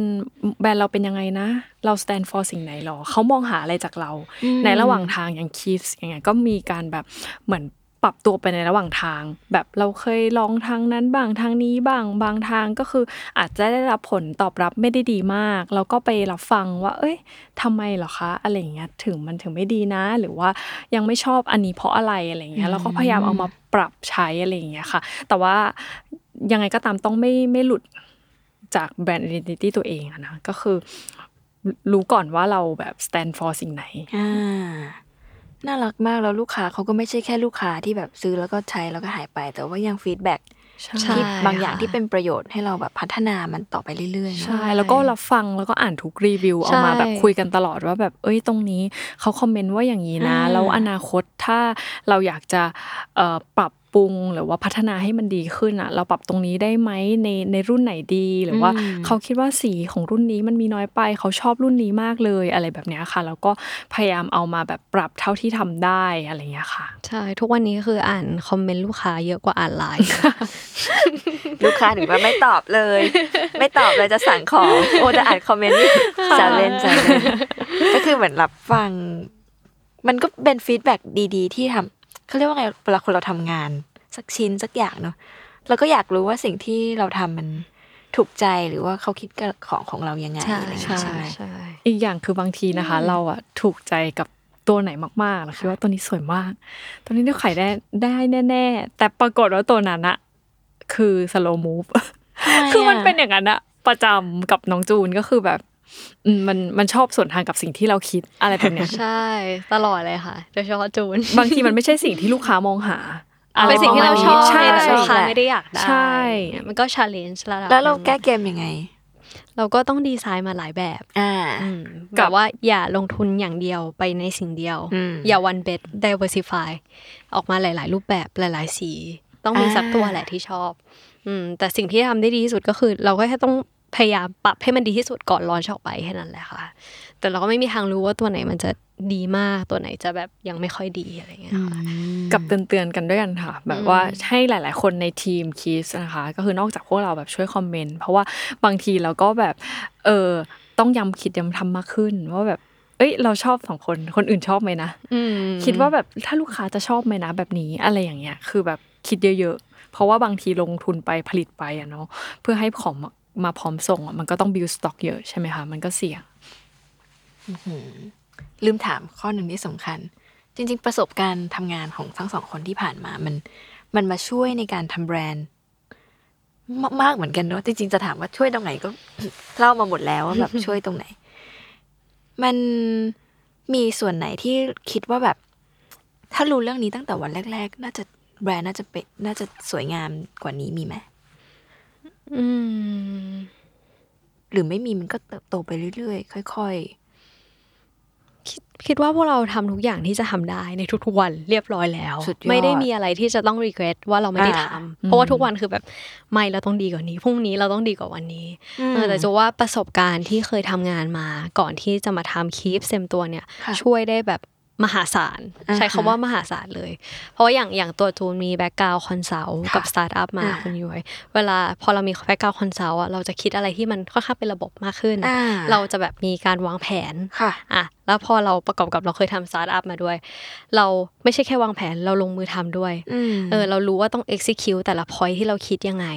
แบรนด์เราเป็นยังไงนะ เรา stand for สิ่งไหนหรอเขามองหาอะไรจากเรา ในระหว่างทางอย่างคีฟอย่างเงี้ยก็มีการแบบเหมือน ปรับตัวไปในระหว่างทาง แบบเราเคยลองทางนั้นบ้างทางนี้บ้างบางทางก็คืออาจจะได้รับผลตอบรับไม่ได้ดีมากเราก็ไปรับฟังว่า เอ้ยทำไมเหรอคะอะไรอย่างเงี้ยถึงมันถึงไม่ดีนะ หรือว่ายังไม่ชอบอันนี้เพราะอะไรอะไรอย่างเงี้ยเราก็พยายามเอามาปรับใช้อะไรอย่างเงี้ยค่ะ แต่ว่ายังไงก็ตามต้องไม่ไม่หลุดจากแบรนด์ identity ตัวเองนะก็คือ รู้ก่อนว่าเราแบบ stand for สิ่งไหนอ่า น่ารักมาก แล้วลูกค้าเขาก็ไม่ใช่แค่ลูกค้าที่แบบซื้อแล้วก็ใช้แล้วก็หายไป แต่ว่ายัง feedback ใช่ที่บางอย่างค่ะที่เป็นประโยชน์ให้เราแบบพัฒนามันต่อไปเรื่อยๆเนอะใช่ แล้วก็รับฟังแล้วก็อ่านทุกรีวิวใช่เอามาแบบคุยกันตลอดว่าแบบเอ้ยตรงนี้เขาคอมเมนต์ว่าอย่างนี้นะอ่าแล้วอนาคตถ้าเราอยากจะเอ่อปรับ ปรุงหรือว่าพัฒนาให้มันดีขึ้นอะ เราปรับตรงนี้ได้ไหมในในรุ่นไหนดีหรือว่าเขาคิดว่าสีของรุ่นนี้มันมีน้อยไปเขาชอบรุ่นนี้มากเลยอะไรแบบเนี้ยค่ะ แล้วก็พยายามเอามาแบบปรับเท่าที่ทำได้อะไรอย่างเงี้ยค่ะใช่ทุกวันนี้คืออ่านคอมเมนต์ลูกค้าเยอะกว่าอ่านไลน์ลูกค้าถึงว่าไม่ตอบเลย ไม่ตอบเลยจะสั่งของโอ้จะอ่านคอมเมนต์นี่แซวเล่นแซวเล่นก็คือเหมือนรับฟังมันก็เป็นฟีดแบ็กดี ๆ ที่ทำ เขาเรียกว่าไงเวลาคนเราทำงาน สักชิ้นสักอย่างเนาะเราก็อยากรู้ว่าสิ่งที่เราทำมันถูกใจหรือว่าเขาคิดกับของของเรายังไงใช่อะไรอย่างเงี้ยใช่ใช่ไหมใช่อีกอย่างคือบางทีนะคะ เราอะถูกใจกับตัวไหนมากๆเราคิดว่าตัวนี้สวยมาก ตัวนี้เราขายได้ได้แน่ ๆ แต่ปรากฏว่าตัวนั้นอะคือ slow move คือมันเป็นอย่างนั้นอะประจำกับน้องจูนก็คือแบบอื มมันมันชอบส่วนทางกับสิ่งที่เราคิดอะไรแบบเนี้ยใช่ ตลอดเลยค่ะโดยเฉพาะจูน บางทีมันไม่ใช่สิ่งที่ลูกค้ามองหาเป็นสิ่งที่เราชอบใช่แต่ลูกค้าไม่ได้อยากได้ใช่มันก็ชาเลนจ์ระดับแล้วเราหนึ่งแก้เกมยังไง เราก็ต้องดีไซน์มาหลายแบบอ่าอืมแบบว่าอย่าลงทุนอย่างเดียวไปในสิ่งเดียวอืมอย่า one bet diversify ออกมาหลาย ๆ รูปแบบหลาย ๆ สี ต้องมีอ่าสักตัวแหละที่ชอบอืมแต่สิ่งที่ทำได้ดีที่สุดก็คือ เราก็แค่ต้อง พยายามปรับให้มันดีที่สุดก่อนลอนช์ออกไปแค่นั้นแหละค่ะ แต่เราก็ไม่มีทางรู้ว่าตัวไหนมันจะดีมากตัวไหนจะแบบยังไม่ค่อยดีอะไรเงี้ยค่ะกับเตือนๆกันด้วยกันค่ะ แบบว่าให้หลาย ๆ คนในทีมคีสนะคะ ก็คือนอกจากพวกเราแบบช่วยคอมเมนต์เพราะว่าบางทีเราก็แบบเออต้องย้ำคิดย้ำทำมากขึ้นว่าแบบเอ้ยเราชอบสองคนคนอื่นชอบไหมนะอืมคิดว่าแบบถ้าลูกค้าจะชอบไหมนะแบบนี้อะไรอย่างเงี้ย คือแบบคิดเยอะ ๆ เพราะว่าบางทีลงทุนไปผลิตไปอะเนาะเพื่อให้ของ มาพร้อมส่งอะมันก็ต้องบิวสต็อกเยอะใช่ไหมคะ มันก็เสี่ยงลืมถามข้อหนึ่งที่สำคัญ จริง ๆ ประสบการณ์ทำงานของทั้งสองคนที่ผ่านมา มัน มันมาช่วยในการทำแบรนด์มมากเหมือนกันเนาะจริงๆจะถามว่าช่วยตรงไหนก็เล่ามาหมดแล้วว่าแบบช่วยตรงไหน มันมีส่วนไหนที่คิดว่าแบบ ถ้ารู้เรื่องนี้ตั้งแต่วันแรก ๆ น่าจะแบรนด์น่าจะเป็นน่าจะสวยงามกว่านี้มีไหม อืม หรือไม่มีมันก็เติบโตไปเรื่อยๆ ค่อยคิดคิดว่าพวกเราทำทุกอย่างที่จะทำได้ในทุกๆวันเรียบร้อยแล้วสุดยอด ไม่ได้มีอะไรที่จะต้อง regret ว่าเราไม่ได้อ่าทำเพราะว่าทุกวันคือแบบไม่เราต้องดีกว่านี้พรุ่งนี้เราต้องดีกว่าวันนี้เออแต่จะว่าประสบการณ์ที่เคยทำงานมาก่อนที่จะมาทำ Keeps เซมตัวเนี่ย ค่ะ ช่วยได้แบบ มหาศาลอ่าฮะใช้คำว่ามหาศาลเลย เพราะว่าอย่างอย่างตัวจูนมี background consult ค่ะกับสตาร์ทอัพมาอ่าคุณย้อยเวลาพอเรามี background consult อะเราจะคิดอะไรที่มันค่อนข้างเป็นระบบมากขึ้นอ่าเราจะแบบมีการวางแผนๆค่ะอะแล้วพอเราประกอบกับเราเคยทำสตาร์ทอัพมาด้วย เราไม่ใช่แค่วางแผนเราลงมือทำด้วยอืมเออเรารู้ว่าต้อง execute แต่ละ point ที่เราคิดยังไง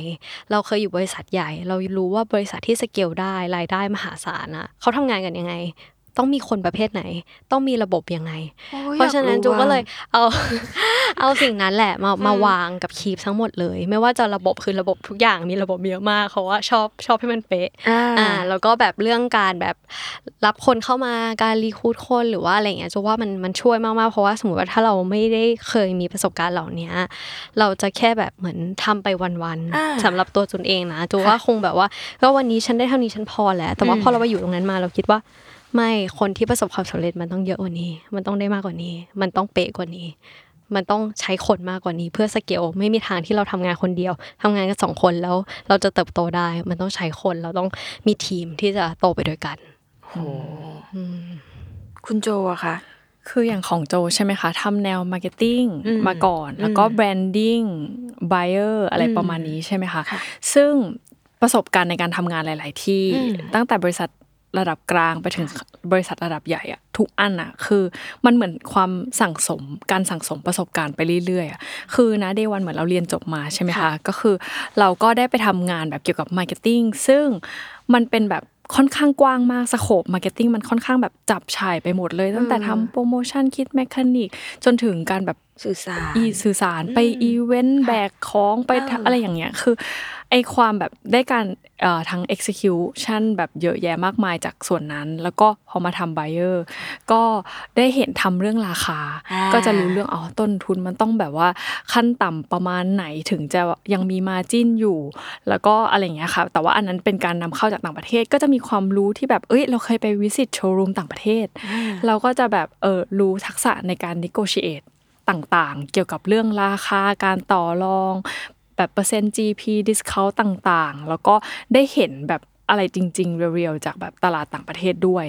เราเคยอยู่บริษัทใหญ่ เรารู้ว่าบริษัทที่สเกลได้รายได้มหาศาลอะเขาทำงานกันยังไง ต้องมีคนประเภทไหน ต้องมีระบบยังไงโอ้ยเพราะฉะนั้นอยจูก็บ้างเลยเอาเอาสิ่งนั้นแหละมามาวางกับคีปทั้งหมดเลย ไม่ว่าจะระบบคือระบบทุกอย่างมีระบบเยอะมากเพราะว่าชอบชอบให้มันเป๊ะอ่าอ่าแล้วก็แบบเรื่องการแบบรับคนเข้ามาการรีคูดคนหรือว่าอะไรเงี้ยจูว่ามันมันช่วยมากๆเพราะว่าสมมติว่าถ้าเราไม่ได้เคยมีประสบการณ์เหล่านี้เราจะแค่แบบเหมือนทำไปวันอ่าๆสำหรับตัวจุนเองนะจูว่าคงแบบว่าก็วันนี้ฉันได้เท่านี้ฉันพอแล้ว แต่ว่าพอเราไปอยู่ตรงนั้นมาเราคิดว่า ไม่คนที่ประสบความสำเร็จมันต้องเยอะกว่านี้ มันต้องได้มากกว่านี้ มันต้องเป๊ะกว่านี้ มันต้องใช้คนมากกว่านี้ เพื่อสเกลไม่มีทางที่เราทำงานคนเดียวทำงานกันสองคนแล้วเราจะเติบโตได้ มันต้องใช้คนเราต้องมีทีมที่จะโตไปด้วยกันคุณโจอะค่ะคืออย่างของโจใช่ไหมคะทำแนว marketing อืมมาก่อน แล้วก็อืม branding buyer อะไรอืมประมาณนี้ใช่ไหมคะค่ะซึ่งประสบการณ์ในการทำงานหลาย ๆ ที่อืมตั้งแต่บริษัท ระดับกลางไปถึงบริษัทระดับใหญ่อะทุกอันอะคือมันเหมือนความสั่งสมการสั่งสมประสบการณ์ไปเรื่อยๆอะคือณ day one เหมือนเราเรียนจบมาใช่ไหมคะก็คือเราก็ได้ไปทำงานแบบเกี่ยวกับ marketing ซึ่งมันเป็นแบบค่อนข้างกว้างมาก scope marketing มันค่อนข้างแบบจับฉ่ายไปหมดเลย ตั้งแต่ทำโปรโมชั่นคิด mechanic จนถึงการแบบ สื่อสารอีสื่อสารไปอีเวนต์แบกของไปทำอ่าอะไรอย่างเงี้ยคือไอความแบบได้การเอ่อทั้ง execution แบบเยอะแยะมากมายจากส่วนนั้น แล้วก็พอมาทำ buyer ก็ได้เห็นทำเรื่องราคาอ่าก็จะรู้เรื่องอ๋อต้นทุนมันต้องแบบว่าขั้นต่ำประมาณไหนถึงจะยังมีมาจิ้นอยู่ แล้วก็อะไรอย่างเงี้ยค่ะแต่ว่าอันนั้นเป็นการนำเข้าจากต่างประเทศ ก็จะมีความรู้ที่แบบเอ้ยเราเคยไปวิสิตโชว์รูมต่างประเทศ เราก็จะแบบเออรู้ทักษะในการ negotiate ต่างๆ เกี่ยวกับเรื่องราคาการต่อรอง แบบเปอร์เซ็นต์ GP discount ต่างๆ แล้วก็ได้เห็นแบบอะไรจริง ๆ เรียลๆจากแบบตลาดต่างประเทศด้วย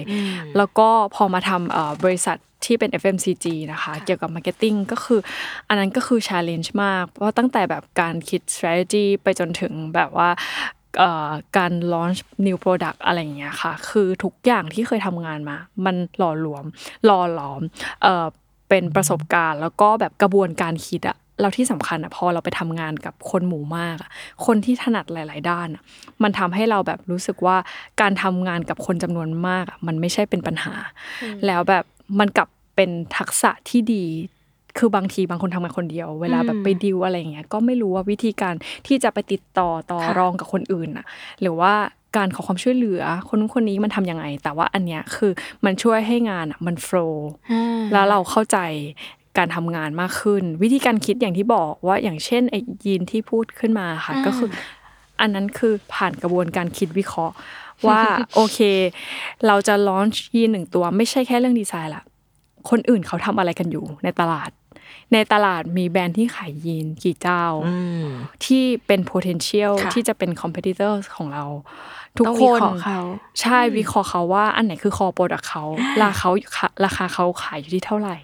แล้วก็พอมาทำเอ่อบริษัทที่เป็น FMCG นะคะ เกี่ยวกับ Marketing ก็คือ อันนั้นก็คือ challenge มาก เพราะตั้งแต่แบบการคิด strategy ไปจนถึงแบบว่าเอ่อการ launch new product อะไรอย่างเงี้ยค่ะ คือทุกอย่างที่เคยทำงานมา มันหล่อหลวมหล่อหลอม เอ่อเป็นประสบการณ์ แล้วก็แบบกระบวนการคิดอะเราที่สำคัญอะพอเราไปทำงานกับคนหมู่มากอะคนที่ถนัดหลาย ๆ ด้านอะมันทำให้เราแบบรู้สึกว่าการทำงานกับคนจำนวนมากอะมันไม่ใช่เป็นปัญหา แล้วแบบมันกลับเป็นทักษะที่ดีคือบางทีบางคนทำงานคนเดียว เวลาแบบไปดิวอะไรอย่างเงี้ยก็ไม่รู้ว่าวิธีการที่จะไปติดต่อต่อค่ะรองกับคนอื่นอะหรือว่า การขอความช่วยเหลือ คนนู้นคนนี้มันทำยังไง แต่ว่าอันเนี้ยคือมันช่วยให้งานอะมันโฟล์แล้วเราเข้าใจการทำงานมากขึ้น วิธีการคิดอย่างที่บอกว่าอย่างเช่นไอ้ยีนที่พูดขึ้นมาค่ะก็คือ อันนั้นคือผ่านกระบวนการคิดวิเคราะห์ ว่าโอเค เราจะ launch ยีนส์หนึ่งตัวไม่ใช่แค่เรื่องดีไซน์ละคนอื่นเขาทำอะไรกันอยู่ในตลาด ในตลาดมีแบรนด์ที่ขายยีนส์กี่เจ้าที่เป็น potential ค่ะที่จะเป็น competitor ของเรา ทุกต้องควินเคราะห์เขาใช่วิเคราะห์เขาว่า อันไหนคือ core product เขาราคาเขาราคาเขาขายอยู่ที่เท่าไหร่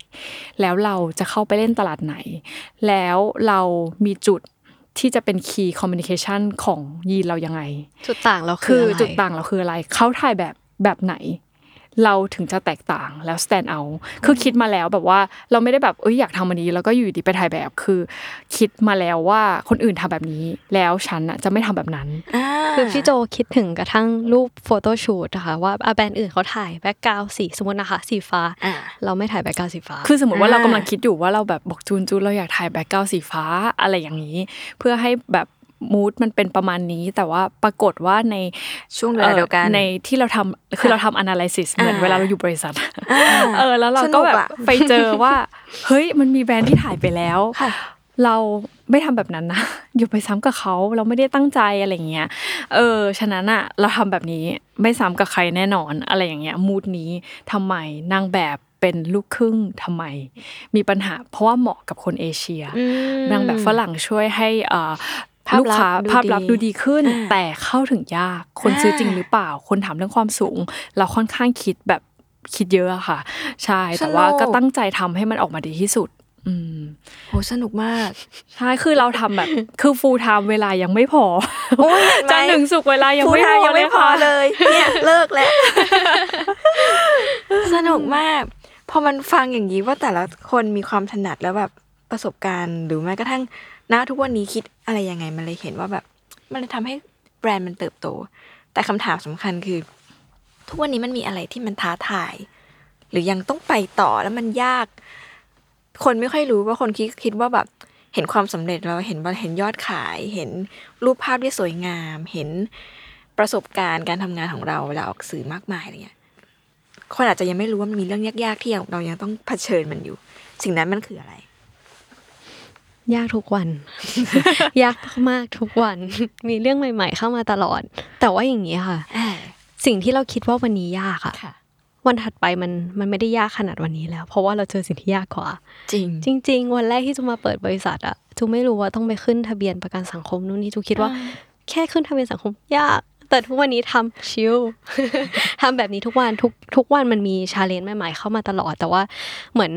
แล้วเราจะเข้าไปเล่นตลาดไหน แล้วเรามีจุดที่จะเป็น key communication ของยีนส์เรายังไง จุดต่างเราคืคือออะไรจุดต่างเราคืออะไร เขาถ่ายแบบแบบไหน เราถึงจะแตกต่างแล้ว stand out คือคิดมาแล้วแบบว่าเราไม่ได้แบบเอ้ยอยากทำอันนี้ แล้วก็อยู่ดีไปถ่ายแบบคือ คิดมาแล้วว่าคนอื่นทำแบบนี้ แล้วฉันน่ะจะไม่ทำแบบนั้นคือพี่โจคิดถึงกระทั่งรูป photo shoot นะคะว่าอะแบรนด์อื่นเขาถ่าย background สีสมมตินะคะสีฟ้าอ่าเราไม่ถ่าย background สีฟ้า คือสมมติว่าอ่าเรากำลังคิดอยู่ว่าเราแบบบอกจูนจูนเราอยากถ่ายแบ็กกราวสีฟ้าอะไรอย่างนี้ เพื่อให้แบบ มูดมันเป็นประมาณนี้ แต่ว่าปรากฏว่าในช่วงเวลาเดียวกันอ่อในที่เราทำคือเราทำ analysis เหมือนอ่าเวลาเราอยู่บริษัทอ่าเออแล้วเราสนุก็กแบบอะไปเจอว่า เฮ้ยมันมีแบรนด์ที่ถ่ายไปแล้วค่ะเราไม่ทำแบบนั้นนะอยู่ไปซ้ำกับเขาเราไม่ได้ตั้งใจอะไรอย่างเงี้ย เออ ฉะนั้นอะเราทำแบบนี้ไม่ซ้ำกับใครแน่นอนอะไรอย่างเงี้ย มูดนี้ทำไมนางแบบเป็นลูกครึ่งทำไม มีปัญหาเพราะว่าเหมาะกับคนเอเชียนางแบบฝรั่งช่วยให้เอ่อภาพ ลูกค้าลักษณ์ดูภาพลักษณ์ดีดูดีขึ้นอ่าแต่เข้าถึงยาก คนซื้อจริงอ่าหรือเปล่า คนถามเรื่องความสูง เราค่อนข้างคิดแบบคิดเยอะอะค่ะ ใช่แต่ว่าสนุกก็ตั้งใจทำให้มันออกมาดีที่สุดอืมโหสนุกมาก ใช่ คือเราทำแบบคือ full time เวลายังไม่พอโอ้ยเห็นไหมจันทร์ถึงสุกร์เวลายังไม่ฟูลพทอยังเลไม่ยพอค่ะเลย เนี่ยเลิกแล้ว สนุกมาก พอมันฟังอย่างนี้ว่าแต่ละคนมีความถนัดแล้วแบบประสบการณ์ หรือแม้กระทั่ง ณทุกวันนี้คิดอะไรยังไงมันเลยเห็นว่าแบบ มันเลยทำให้แบรนด์มันเติบโต แต่คำถามสำคัญคือ ทุกวันนี้มันมีอะไรที่มันท้าทาย หรือยังต้องไปต่อแล้วมันยาก คนไม่ค่อยรู้ว่าคนคิดคิดว่าแบบเห็นความสำเร็จเราเห็นเห็นยอดขาย เห็นรูปภาพที่สวยงาม เห็นประสบการณ์การทำงานของเราเวลาออกสื่อมากมายอะไรเงี้ยคนอาจจะยังไม่รู้ว่ามันมีเรื่องยากๆที่เรายังต้องเผชิญมันอยู่ สิ่งนั้นมันคืออะไร ยากทุกวัน ยากมากๆทุกวัน มีเรื่องใหม่ ๆ เข้ามาตลอด แต่ว่าอย่างนี้ค่ะ สิ่งที่เราคิดว่าวันนี้ยากอะค่ะวันถัดไปมันมันไม่ได้ยากขนาดวันนี้แล้ว เพราะว่าเราเจอสิ่งที่ยากกว่า จริง จริง ๆ วันแรกที่จูนมาเปิดบริษัทอะจูนไม่รู้ว่าต้องไปขึ้นทะเบียนประกันสังคมนู่นนี่จูนคิดว่า แค่ขึ้นทะเบียนสังคมยาก แต่ทุกวันนี้ทำ chill ทำแบบนี้ทุกวันทุกทุกวันมันมี challenge ใหม่ๆเข้ามาตลอด แต่ว่าเหมือน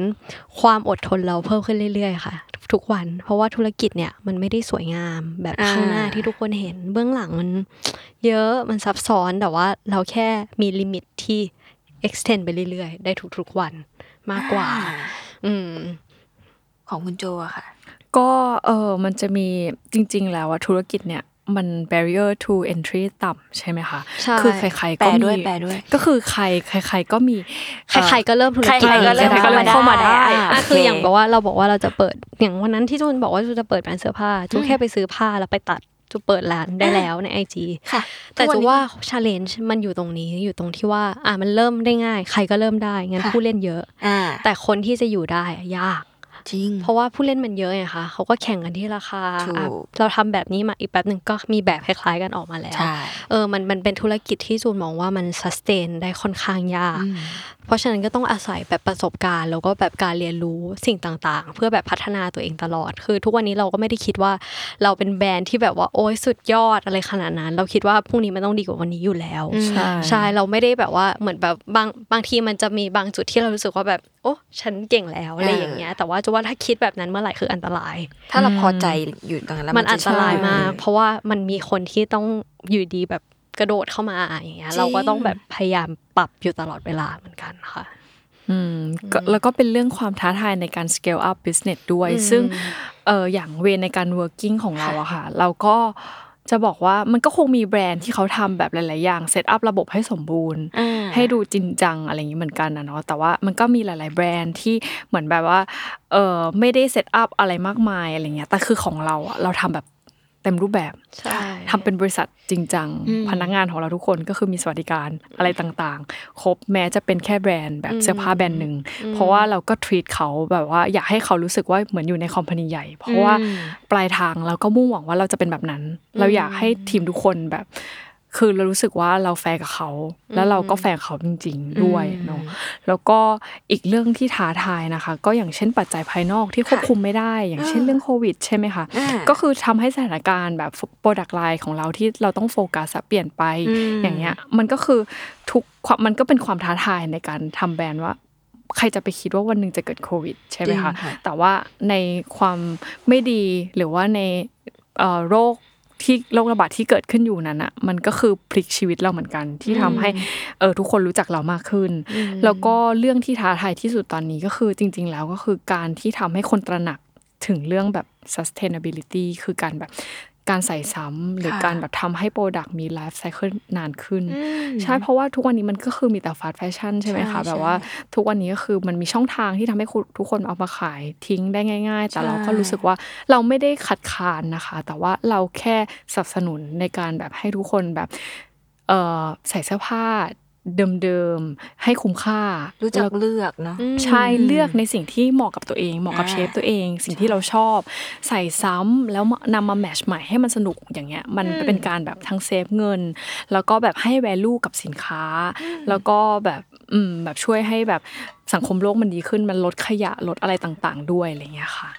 ความอดทนเราเพิ่มขึ้นเรื่อยๆค่ะ ทุกๆวัน เพราะว่าธุรกิจเนี่ยมันไม่ได้สวยงามแบบอ่าข้างหน้าที่ทุกคนเห็น เบื้องหลังมันเยอะมันซับซ้อนแต่ว่าเราแค่มี limit ที่ extend ไปเรื่อยๆ ได้ทุกๆวันมากกว่า อืม ของคุณโจอะค่ะ ก็เออมันจะมีจริง ๆ แล้วอะธุรกิจเนี่ย มัน barrier to entry ต่ำใช่ไหมคะใช่คือใครๆแปก็ลด้วยมีแปลด้วยก็คือใครใครๆก็มี ใครๆก็เริ่มธุรกิจใครๆก็เริ่มใคๆเข้ามาได้อะอะโอเคคืออย่างบอกว่าเราบอกว่าเราจะเปิดอย่างวันนั้นที่จูนบอกว่าจูจะเปิดร้านเสื้อผ้าจูแค่ไปซื้อผ้าแล้วไปตัดจูเปิดร้านได้แล้วในไอจีค่ะแต่ทุกวันจูนี้ว่าชาเลนจ์มันอยู่ตรงนี้อยู่ตรงที่ว่า อะมันเริ่มได้ง่าย ใครก็เริ่มได้งั้นค่ะผู้เล่นเยอะอ่าแต่คนที่จะอยู่ได้อะยาก จริง เพราะว่าผู้เล่นมันเยอะไงคะเขาก็แข่งกันที่ราคาถูกอะเราทำแบบนี้มาอีกแป๊บหนึ่งก็มีแบบคล้ายๆกันออกมาแล้วใช่เออมันมันเป็นธุรกิจที่จูนมองว่ามันสแตนได้ค่อนข้างยาก เพราะฉะนั้นก็ต้องอาศัยแบบประสบการณ์ แล้วก็แบบการเรียนรู้สิ่งต่างๆ เพื่อแบบพัฒนาตัวเองตลอด คือ ทุกวันนี้เราก็ไม่ได้คิดว่าเราเป็นแบรนด์ที่แบบว่าโอ้ยสุดยอดอะไรขนาดนั้น เราคิดว่าพรุ่งนี้มันต้องดีกว่าวันนี้อยู่แล้วใช่ใช่เราไม่ได้แบบว่าเหมือนแบบบางบางทีมันจะมีบางจุดที่เรารู้สึกว่าแบบโอ้ฉันเก่งแล้วอะไรอย่างเงี้ย แต่ว่าจะว่าถ้าคิดแบบนั้นเมื่อไหร่คืออันตราย ถ้าเราพอใจอยู่ตรงนั้นแล้วมันจะอันตรายใช่มาก เพราะว่ามันมีคนที่ต้องอยู่ดีแบบ กระโดดเข้ามาอย่างเงี้ยจริงเราก็ต้องแบบพยายามปรับอยู่ตลอดเวลาเหมือนกันค่ะอืมก็แล้วก็เป็นเรื่องความท้าทายในการ scale up business ด้วย ซึ่งเอออย่าง way ในการ working ของเราอะค่ะ เราก็จะบอกว่ามันก็คงมีแบรนด์ที่เขาทำแบบหลาย ๆ อย่าง set up ระบบให้สมบูรณ์อ่าให้ดูจริงจังอะไรอย่างนี้เหมือนกันนะเนาะแต่ว่ามันก็มีหลาย ๆ แบรนด์ที่เหมือนแบบว่าเออไม่ได้ set up อะไรมากมายอะไรเงี้ยแต่คือของเราอะเราทำแบบ เต็มรูปแบบใช่ทำเป็นบริษัทจริงจัง พนักงานของเราทุกคนก็คือมีสวัสดิการอะไรต่างๆ ครบแม้จะเป็นแค่แบรนด์แบบเสื้อผ้าแบรนด์หนึ่ง เพราะว่าเราก็ treat เขาแบบว่าอยากให้เขารู้สึกว่าเหมือนอยู่ใน company ใหญ่ เพราะว่าปลายทางเราก็มุ่งหวังว่าเราจะเป็นแบบนั้น เราอยากให้ทีมทุกคนแบบ คือเรารู้สึกว่าเราแฟร์กับเขา แล้วเราก็แฟร์กับเขาจริง ๆ ด้วยเนาะแล้วก็อีกเรื่องที่ท้าทายนะคะ ก็อย่างเช่นปัจจัยภายนอกที่ควบคุมไม่ได้ อย่างเช่นเรื่องโควิด ใช่ไหมคะอ่าก็คือทำให้สถานการณ์แบบ product line ของเราที่เราต้องโฟกัสอะเปลี่ยนไปอย่างเงี้ยมันก็คือทุกความมันก็เป็นความท้าทายในการทำแบรนด์ว่าใครจะไปคิดว่าวันหนึ่งจะเกิดโควิด ใช่ไหมคะจริงค่ะแต่ว่าในความไม่ดีหรือว่าในเอ่อโรค ที่โรคระบาดที่เกิดขึ้นอยู่นั้นอะมันก็คือพลิกชีวิตเราเหมือนกัน ที่ทำให้เออทุกคนรู้จักเรามากขึ้น แล้วก็เรื่องที่ท้าทายที่สุดตอนนี้ก็คือจริง ๆ แล้วก็คือการที่ทำให้คนตระหนักถึงเรื่องแบบ sustainability คือการแบบ การใส่ซ้ำหรือค่ะการแบบทำให้ product มี life cycleนานขึ้น ใช่เพราะว่าทุกวันนี้มันก็คือมีแต่ฟาสต์แฟชั่นใช่ไหมใช่คะแบบใช่ว่าทุกวันนี้ก็คือมันมีช่องทางที่ทำให้คุณทุกคนเอามาขายทิ้งได้ง่าย ๆ แต่เราก็รู้สึกว่าเราไม่ได้ขัดขานนะคะ แต่ว่าเราแค่สนับสนุนในการแบบให้ทุกคนแบบเออใส่เสื้อผ้า เดิมๆให้คุ้มค่ารู้จักแล้วเลือกเนาะใช่เลือกในสิ่งที่เหมาะกับตัวเอง เหมาะกับอ่าเชฟตัวเอง สิ่งที่เราชอบ ใส่ซ้ำแล้วนำมาแมชใหม่ให้มันสนุกอย่างเงี้ยมันเป็นการแบบทั้งเซฟเงิน แล้วก็แบบให้ value กับสินค้า แล้วก็แบบอืมแบบช่วยให้แบบสังคมโลกมันดีขึ้นมันลดขยะลดอะไรต่าง ๆ ด้วยอะไรเงี้ยค่ะอืม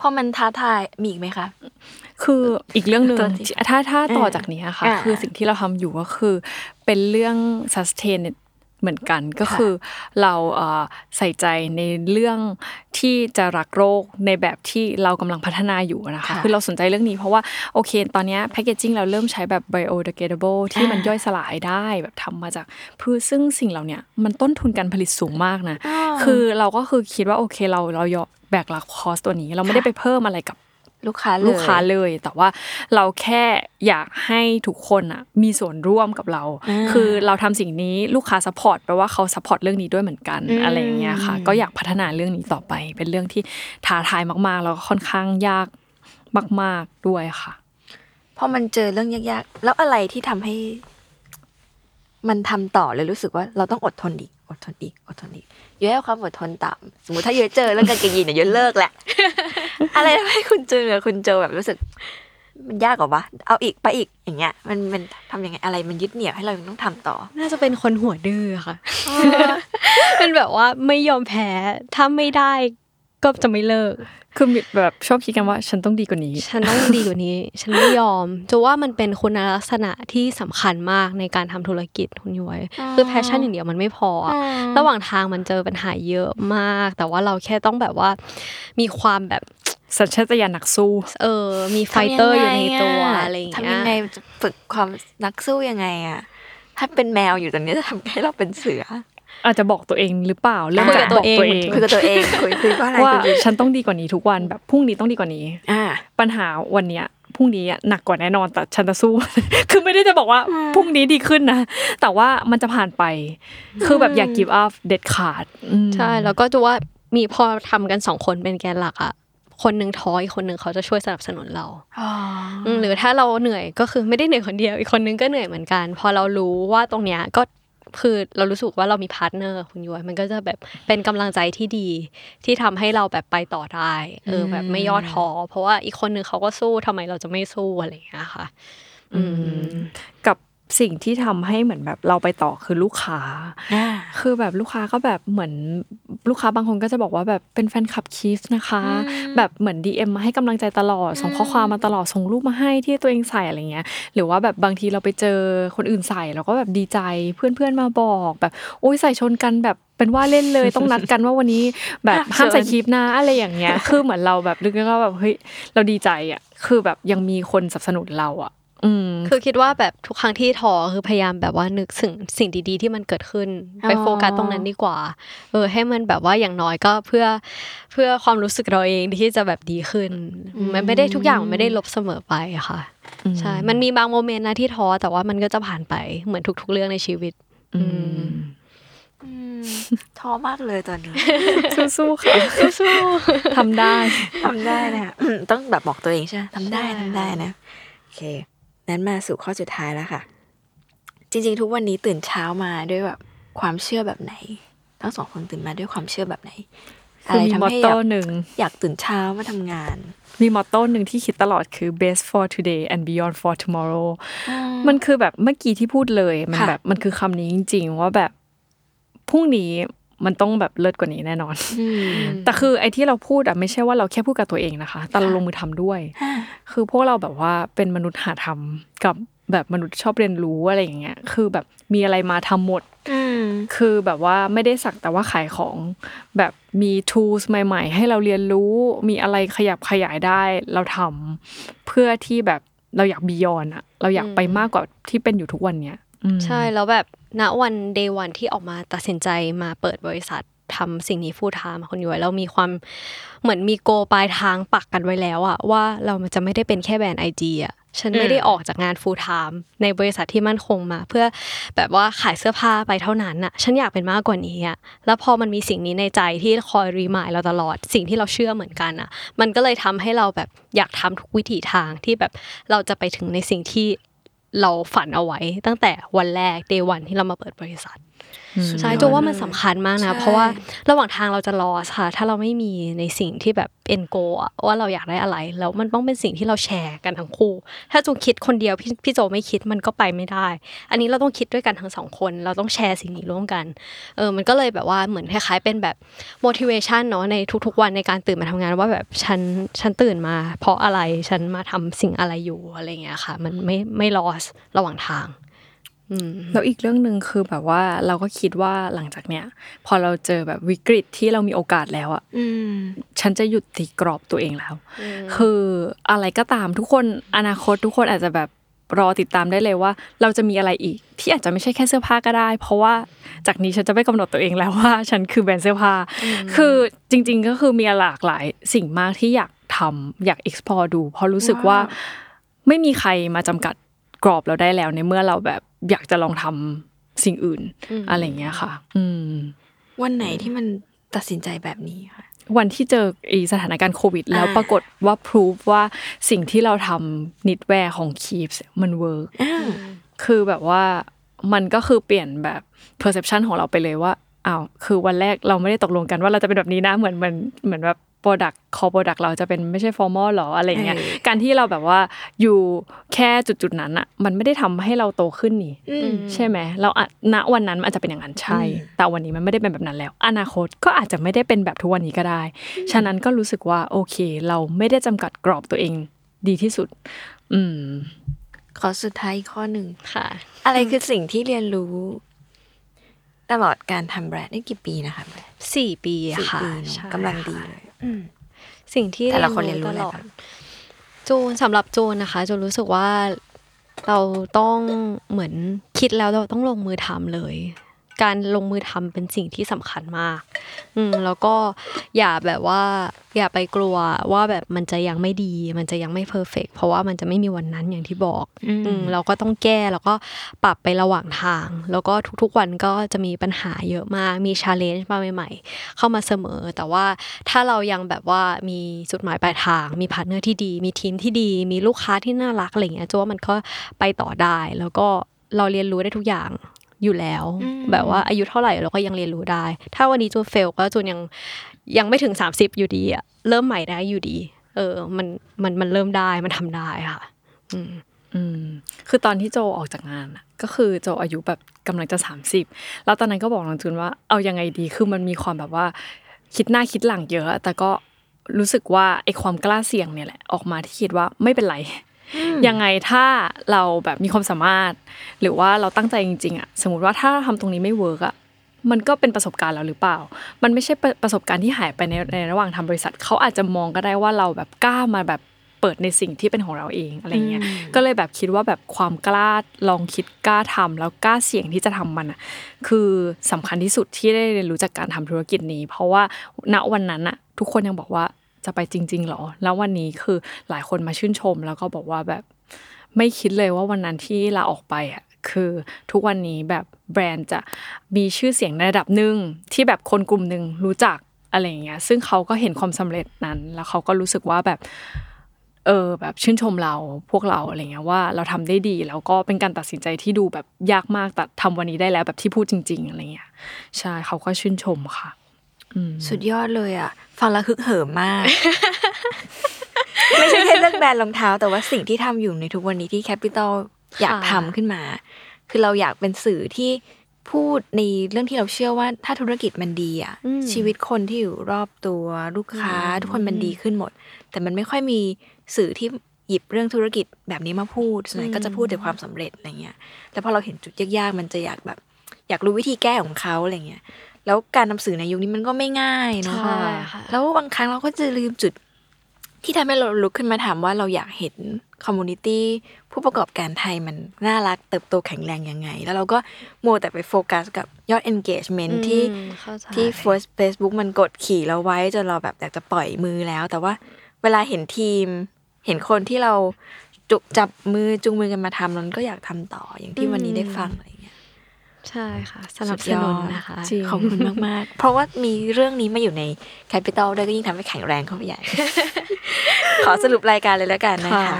พอมันท้าทายมีอีกไหมคะ คืออีกเรื่องหนึ่งตัวที่ถ้าถ้าต่ออ่าจากนี้ค่ะอ่าคือสิ่งที่เราทำอยู่ก็คือ เป็นเรื่อง sustain เหมือนกันก็คือเราเอ่อใส่ใจในเรื่องที่จะรักษ์โลกในแบบที่เรากำลังพัฒนาอยู่นะคะค่ะคือเราสนใจเรื่องนี้เพราะว่าโอเค ตอนเนี้ย packaging เราเริ่มใช้แบบ biodegradable ที่มันอ่าย่อยสลายได้แบบทำมาจากพืชซึ่งสิ่งเหล่าเนี้ยมันต้นทุนการผลิตสูงมากนะ คือเราก็คือคิดว่าโอเคเราเรายอมแบกรับ cost ตัวนี้ เราไม่ได้ไปเพิ่มอะไรกับ ลูกค้าเลยลูกค้าเลย แต่ว่าเราแค่อยากให้ทุกคนอะมีส่วนร่วมกับเราอ่าคือเราทำสิ่งนี้ลูกค้า support แปลว่าเขา support เรื่องนี้ด้วยเหมือนกันอืมอะไรอย่างเงี้ยค่ะ ก็อยากพัฒนาเรื่องนี้ต่อไป เป็นเรื่องที่ท้าทายมากๆ แล้วก็ค่อนข้างยากมาก ๆด้วยค่ะพอมันเจอเรื่องยากๆ แล้วอะไรที่ทำให้ มันทำต่อเลยรู้สึกว่าเราต้องอดทนอีกอดทนอีกอดทนอีกเยอะให้ความอดทนต่ำสมมติถ้าเยอะเจอเรื่องกางเกงยีนเนี่ยเยอะเลิกแหละ อะไรทำให้คุณเจอคุณเจอแบบรู้สึก มันยากกว่าวะเอาอีกไปอีกอย่างเงี้ย มันมันทำยังไงอะไรมันยึดเหนี่ยวให้เรายังต้องทำต่อ น่าจะเป็นคนหัวดื้อค่ะเป็นแบบว่าไม่ยอมแพ้ถ้าไม่ได้ ก็จะไม่เลิก คือมีแบบชอบคิดกันว่า ฉันต้องดีกว่านี้ ฉันต้องดีกว่านี้ ฉันไม่ยอมจะว่ามันเป็นคุณลักษณะที่สำคัญมากในการทำธุรกิจคุณย้อยคือ passion อย่างเดียวมันไม่พออะระหว่างทางมันเจอปัญหาเยอะมาก แต่ว่าเราแค่ต้องแบบว่ามีความแบบสัญชาตญาณนักสู้ เออ มี fighter อยู่ในตัวอะไรอย่างเงี้ยัยงไงจะฝึกความนักสู้ยังไงอะถ้าเป็นแมวอยู่ตอนนี้จะทำให้เราเป็นเสือ อาจจะบอกตัวเองหรือเปล่าเริ่มคุยจากกับบอกตัตัววเอเองงคุยกับตัวเองคุยคุยว่าอะไรว่าคุยฉันต้องดีกว่านี้ทุกวันแบบพรุ่งนี้ต้องดีกว่านี้อ่าปัญหาวันเนี้ยพรุ่งนี้อะหนักกว่าแน่นอนแต่ฉันจะสู้ คือไม่ได้จะบอกว่าพรุ่งนี้ดีขึ้นนะ แต่ว่ามันจะผ่านไป คือแบบอย่า give up เด็ดขาดอืมใช่แล้วก็จะว่ามีพอทำกันสองคนเป็นแกนหลักอะคนหนึ่งท้ออีกคนหนึ่งเขาจะช่วยสนับสนุนเราอืมหรือถ้าเราเหนื่อยก็คือไม่ได้เหนื่อยคนเดียว อีกคนนึงก็เหนื่อยเหมือนกัน พอเรารู้ว่าตรงเนี้ยก็ คือเรารู้สึกว่าเรามี partner คุณย้อยมันก็จะแบบเป็นกำลังใจที่ดีที่ทำให้เราแบบไปต่อได้เออแบบไม่ย่อท้อเพราะว่าอีกคนนึงเขาก็สู้ทำไมเราจะไม่สู้อะไรอย่างเงี้ยค่ะ อืมกับสิ่งที่ทำให้เหมือนแบบเราไปต่อคือลูกค้า คือแบบลูกค้าก็แบบเหมือนลูกค้าบางคนก็จะบอกว่าแบบเป็นแฟนคลับคีฟนะคะ แบบเหมือน DM มาให้กำลังใจตลอดส่งข้อความมาตลอดส่งรูปมาให้ที่ตัวเองใส่อะไรเงี้ย หรือว่าแบบบางทีเราไปเจอคนอื่นใส่เราก็แบบดีใจเพื่อนๆมาบอกแบบโอ้ยใส่ชนกันแบบเป็นว่าเล่นเลยต้องนัดกันว่าวันนี้แบบห้ามใส่คลิปนะอะไรอย่างเงี้ย คือเหมือนเราแบบลึกๆก็แบบเฮ้ยเราดีใจอะคือแบบยังมีคนสนับสนุนเราอะ อืมคือคิดว่าแบบทุกครั้งที่ท้อคือพยายามแบบว่านึกถึงสิ่งดีๆ ที่มันเกิดขึ้น ไปโฟกัสตรงนั้นดีกว่า เออ ให้มันแบบว่าอย่างน้อยก็เพื่อเพื่อความรู้สึกเราเองที่จะแบบดีขึ้น มันไม่ได้ทุกอย่างมันไม่ได้ลบเสมอไปอะค่ะใช่มันมีบางโมเมนต์นะที่ท้อแต่ว่ามันก็จะผ่านไปเหมือนทุก ๆ เรื่องในชีวิต อืมอืมท้อมากเลยตอนนี้สู้ๆค่ะสู้ๆทำได้ทำได้นะอืมต้องแบบบอกตัวเองใช่ไหมทำได้ใช่ทำได้นะโอเค นั้นมาสู่ข้อสุดท้ายแล้วค่ะ จริง ๆ ทุกวันนี้ตื่นเช้ามาด้วยแบบความเชื่อแบบไหน ทั้งสองคนตื่นมาด้วยความเชื่อแบบไหนอะคือไรมีทำมอตให้อโต้ยากหนึ่งอยากตื่นเช้ามาทำงาน มีมอตโต้หนึ่งที่คิดตลอดคือ best for today and beyond for tomorrow มันคือแบบเมื่อกี้ที่พูดเลย มันค่ะแบบมันคือคำนี้จริง ๆ ว่าแบบพรุ่งนี้ มันต้องแบบเลิศกว่านี้แน่นอน แต่คือไอ้ที่เราพูดอะไม่ใช่ว่าเราแค่พูดกับตัวเองนะคะแต่เราลงมือทำด้วย คือพวกเราแบบว่าเป็นมนุษย์หาทำกับแบบมนุษย์ชอบเรียนรู้อะไรอย่างเงี้ย คือแบบมีอะไรมาทำหมดคือแบบว่าไม่ได้สักแต่ว่าขายของ แบบมี tools ใหม่ ๆ ให้เราเรียนรู้ มีอะไรขยับขยายได้เราทำเพื่อที่แบบเราอยากบียอนอะเราอยากไปมากกว่าที่เป็นอยู่ทุกวันเนี้ยอืมใช่แล้วแบบ ณวันเดย์วันที่ออกมาตัดสินใจมาเปิดบริษัททำสิ่งนี้ฟูลไทม์คนอยู่เรามีความเหมือนมีโกปลายทางปักกันไว้แล้วอะว่าเรามันจะไม่ได้เป็นแค่แบรนด์ไอจีอะฉันไม่ได้ออกจากงานฟูลไทม์ในบริษัทที่มั่นคงมา เพื่อแบบว่าขายเสื้อผ้าไปเท่านั้นอะฉันอยากเป็นมากกว่านี้อะแล้วพอมันมีสิ่งนี้ในใจที่คอยรีมายเราตลอด สิ่งที่เราเชื่อเหมือนกันอะมันก็เลยทำให้เราแบบอยากทำทุกวิถีทางที่แบบเราจะไปถึงในสิ่งที่ เราฝันเอาไว้ตั้งแต่วันแรกเดวันที่เรามาเปิดบริษัท ใช่จูว่ามันสำคัญมากนะ เพราะว่าระหว่างทางเราจะรอค่ะ ถ้าเราไม่มีในสิ่งที่แบบเอ็นโกอะว่าเราอยากได้อะไร แล้วมันต้องเป็นสิ่งที่เราแชร์กันทั้งคู่ ถ้าจูคิดคนเดียวพี่พี่โจไม่คิดมันก็ไปไม่ได้ อันนี้เราต้องคิดด้วยกันทั้งสองคน เราต้องแชร์สิ่งนี้ร่วมกันเออมันก็เลยแบบว่าเหมือนคล้ายๆเป็นแบบ motivation เนาะในทุกๆวันในการตื่นมาทำงานว่าแบบฉันฉันตื่นมา เพราะอะไรฉันมาทำสิ่งอะไรอยู่อะไรเงี้ยค่ะ มันไม่ไม่ loss ระหว่างทางอืม แล้วอีกเรื่องหนึ่งคือแบบว่าเราก็คิดว่าหลังจากเนี้ยพอเราเจอแบบวิกฤตที่เรามีโอกาสแล้วอะฉันจะหยุดตีกรอบตัวเองแล้ว คืออะไรก็ตามทุกคนอนาคตทุกคนอาจจะแบบรอติดตามได้เลยว่า เราจะมีอะไรอีก ที่อาจจะไม่ใช่แค่เสื้อผ้าก็ได้ เพราะว่าจากนี้ฉันจะไม่กำหนดตัวเองแล้วว่า ฉันคือแบรนด์เสื้อผ้า คือจริง ๆ ก็คือมีหลากหลายสิ่งมากที่อยากทำอยาก explore ดู เพราะรู้สึกว่าไม่มีใครมาจำกัดกรอบเราได้แล้วในเมื่อเราแบบ อยากจะลองทำสิ่งอื่นอะไรอย่างเงี้ยค่ะ อืม วันไหนที่มันตัดสินใจแบบนี้ค่ะ วันที่เจออีสถานการณ์โควิด แล้วอ่าปรากฏว่า prove ว่าสิ่งที่เราทำ knitwear ของคีฟมัน work คือแบบว่ามันก็คือเปลี่ยนแบบ perception ของเราไปเลยว่าอ้าวคือวันแรกเราไม่ได้ตกลงกันว่าเราจะเป็นแบบนี้นะเหมือนเหมือนเหมือนแบบ product core product เราจะเป็นไม่ใช่ formal หรออะไรเงี้ยเออการที่เราแบบว่าอยู่แค่จุดๆนั้นอะมันไม่ได้ทำให้เราโตขึ้นนี่ใช่ไหมเราอะณวันนั้นมันอาจจะเป็นอย่างนั้นใช่ แต่วันนี้มันไม่ได้เป็นแบบนั้นแล้ว อนาคตก็อาจจะไม่ได้เป็นแบบทุกวันนี้ก็ได้ ฉะนั้นก็รู้สึกว่าโอเค เราไม่ได้จำกัดกรอบตัวเองดีที่สุด อืมขอสุดท้ายอีกข้อหนึ่งค่ะ อะไรคือสิ่งที่เรียนรู้ตลอดการทำแบรนด์นี่กี่ปีนะคะแบรนด์สี่ปีสี่ค่ะปีเนอะใช่กำลังดีค่ะเลย สิ่งที่แต่ละคนเรียนรู้ตอะไรลอดบ้างจูนสำหรับจูนนะคะจูนรู้สึกว่าเราต้องเหมือนคิดแล้วเราต้องลงมือทำเลย การลงมือทำเป็นสิ่งที่สำคัญมาก อืมแล้วก็อย่าแบบว่า อย่าไปกลัวว่าแบบมันจะยังไม่ดี มันจะยังไม่เพอร์เฟกเพราะว่ามันจะไม่มีวันนั้นอย่างที่บอก อืมเราก็ต้องแก้แล้วก็ปรับไประหว่างทาง แล้วก็ทุกๆวันก็จะมีปัญหาเยอะมาก มี challenge มาใหม่ๆ เข้ามาเสมอ แต่ว่าถ้าเรายังแบบว่ามีจุดหมายปลายทาง มี partner ที่ดี มีทีมที่ดี มีลูกค้าที่น่ารักอะไรเงี้ยจูนว่ามันก็ไปต่อได้แล้วก็เราเรียนรู้ได้ทุกอย่าง อยู่แล้ว แบบว่าอายุเท่าไหร่เราก็ยังเรียนรู้ได้ ถ้าวันนี้จูน fail ก็จูนยังยังไม่ถึง 30 อยู่ดีอะเริ่มใหม่ได้อยู่ดี เออ มันมันมันเริ่มได้มันทำได้ค่ะ อืมอืมคือตอนที่โจออกจากงานอะก็คือโจอายุแบบกำลังจะ 30 แล้วตอนนั้นก็บอกน้องจูนว่าเอายังไงดีคือมันมีความแบบว่า คิดหน้าคิดหลังเยอะ แต่ก็รู้สึกว่าไอ้ความกล้าเสี่ยงเนี่ยแหละออกมาที่คิดว่าไม่เป็นไร ยังไงถ้าเราแบบมีความสามารถ หรือว่าเราตั้งใจจริงๆอะสมมติว่าถ้าทำตรงนี้ไม่เวิร์กอะมันก็เป็นประสบการณ์เราหรือเปล่า มันไม่ใช่ประประสบการณ์ที่หายไปในในระหว่างทำบริษัท เขาอาจจะมองก็ได้ว่าเราแบบกล้ามาแบบเปิดในสิ่งที่เป็นของเราเองอะไรเงี้ย ก็เลยแบบคิดว่าแบบความกล้าลองคิดกล้าทำแล้วกล้าเสี่ยงที่จะทำมันอะคือสำคัญที่สุดที่ได้เรียนรู้จากการทำธุรกิจนี้ เพราะว่าณวันนั้นอะทุกคนยังบอกว่า จะไปจริง ๆ หรอ แล้ววันนี้คือหลายคนมาชื่นชม แล้วก็บอกว่าแบบไม่คิดเลยว่าวันนั้นที่ลาออกไปอะคือทุกวันนี้แบบแบรนด์จะมีชื่อเสียงในระดับหนึ่งที่แบบคนกลุ่มหนึ่งรู้จักอะไรอย่างเงี้ยซึ่งเขาก็เห็นความสำเร็จนั้น แล้วเขาก็รู้สึกว่าแบบเออแบบชื่นชมเราพวกเราอะไรเงี้ยว่าเราทำได้ดีแล้วก็เป็นการตัดสินใจที่ดูแบบยากมากแต่ทำวันนี้ได้แล้วแบบที่พูดจริง ๆอะไรเงี้ยใช่เขาก็ชื่นชมค่ะ สุดยอดเลยอะ ฟังแล้วฮึกเหิมมาก ไม่ใช่แค่เรื่องแบรนด์รองเท้า แต่ว่าสิ่งที่ทำอยู่ในทุกวันนี้ที่แคปิตอลอยากทำขึ้นมา คือเราอยากเป็นสื่อที่พูดในเรื่องที่เราเชื่อว่าถ้าธุรกิจมันดีอะ ชีวิตคนที่อยู่รอบตัวลูกค้า ทุกคนมันดีขึ้นหมด แต่มันไม่ค่อยมีสื่อที่หยิบเรื่องธุรกิจแบบนี้มาพูดส่วนใหญ่ก็จะพูดแต่ความสำเร็จอะไรเงี้ยแล้วพอเราเห็นจุดยากๆมันจะอยากแบบ อยากรู้วิธีแก้ของเขาอะไรเงี้ย แล้วการนำสื่อในยุคนี้มันก็ไม่ง่ายเนาะใช่ค่ะแล้วบางครั้งเราก็จะลืมจุด ที่ทำให้เราลุกขึ้นมาถามว่าเราอยากเห็นคอมมูนิตี้ผู้ประกอบการไทยมันน่ารักเติบโตแข็งแรงยังไง แล้วเราก็มัวแต่ไปโฟกัสกับยอด engagement ที่อืมเข้าใจที่ Face Facebook มันกดขี่เราไว้จนเราแบบอยากจะปล่อยมือแล้ว แต่ว่าเวลาเห็นทีม เห็นคนที่เราจุจับมือจูงมือกันมาทำนั้นก็อยากทำต่ออย่างที่วันนี้ได้ฟังอะไรอย่างเงี้ย ใช่ค่ะสนับสนุนนะคะจริงขอบคุณมาก ๆ เพราะว่ามีเรื่องนี้มาอยู่ใน Capital ด้วยก็ยิ่งทำให้แข็งแรงเข้าไปใหญ่ ขอสรุปรายการเลยแล้วกันนะคะ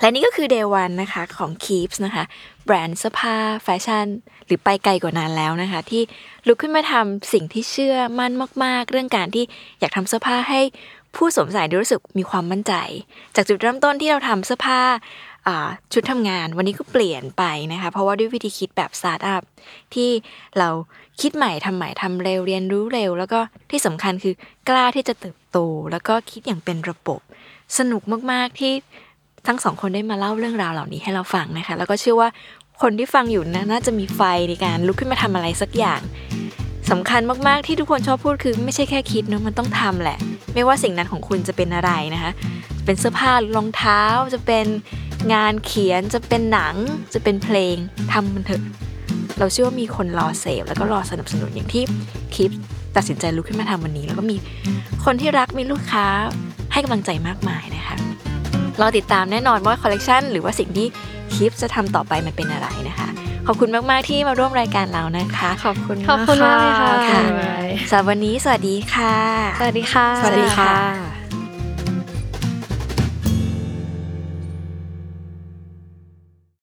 และนี่ก็คือ Day One นะคะของ Keeps นะคะ แบรนด์เสื้อผ้าแฟชั่น หรือไปไกลกว่านั้นแล้วนะคะ ที่ลุกขึ้นมาทำสิ่งที่เชื่อมั่นมาก ๆ เรื่องการที่อยากทำเสื้อผ้าให้ผู้สวมใส่ได้รู้สึกมีความมั่นใจ จากจุดเริ่มต้นที่เราทำเสื้อผ้าอ่า ชุดทำงานวันนี้ก็เปลี่ยนไปนะคะ เพราะว่าด้วยวิธีคิดแบบสตาร์ทอัพที่เราคิดใหม่ทำใหม่ทำเร็วเรียนรู้เร็ว แล้วก็ที่สำคัญคือกล้าที่จะเติบโต แล้วก็คิดอย่างเป็นระบบ สนุกมากๆที่ทั้งสองคนได้มาเล่าเรื่องราวเหล่านี้ให้เราฟังนะคะ แล้วก็เชื่อว่าคนที่ฟังอยู่นะน่าจะมีไฟในการลุกขึ้นมาทำอะไรสักอย่าง สำคัญมากๆที่ทุกคนชอบพูดคือไม่ใช่แค่คิดนะมันต้องทำแหละ ไม่ว่าสิ่งนั้นของคุณจะเป็นอะไรนะคะเป็นเป็นเสื้อผ้ารองเท้าจะเป็นงานเขียนจะเป็นหนังจะเป็นเพลงทำมันเถอะเราเชื่อว่ามีคนรอเสพแล้วก็รอสนับสนุนอย่างที่คลิปตัดสินใจลุกขึ้นมาทำวันนี้ แล้วก็มีคนที่รักมีลูกค้าให้กำลังใจมากมายนะคะรอติดตามแน่นอนว่าคอลเลกชันหรือว่าสิ่งที่คลิปจะทำต่อไปมันเป็นอะไรนะคะ ขอบคุณมาก ๆ ที่มาร่วมรายการเรานะคะ ขอบคุณขอบคุณมากเลยค่ะ ค่ะ สำหรับวันนี้สวัสดีค่ะ สวัสดีค่ะ สวัสดีค่ะ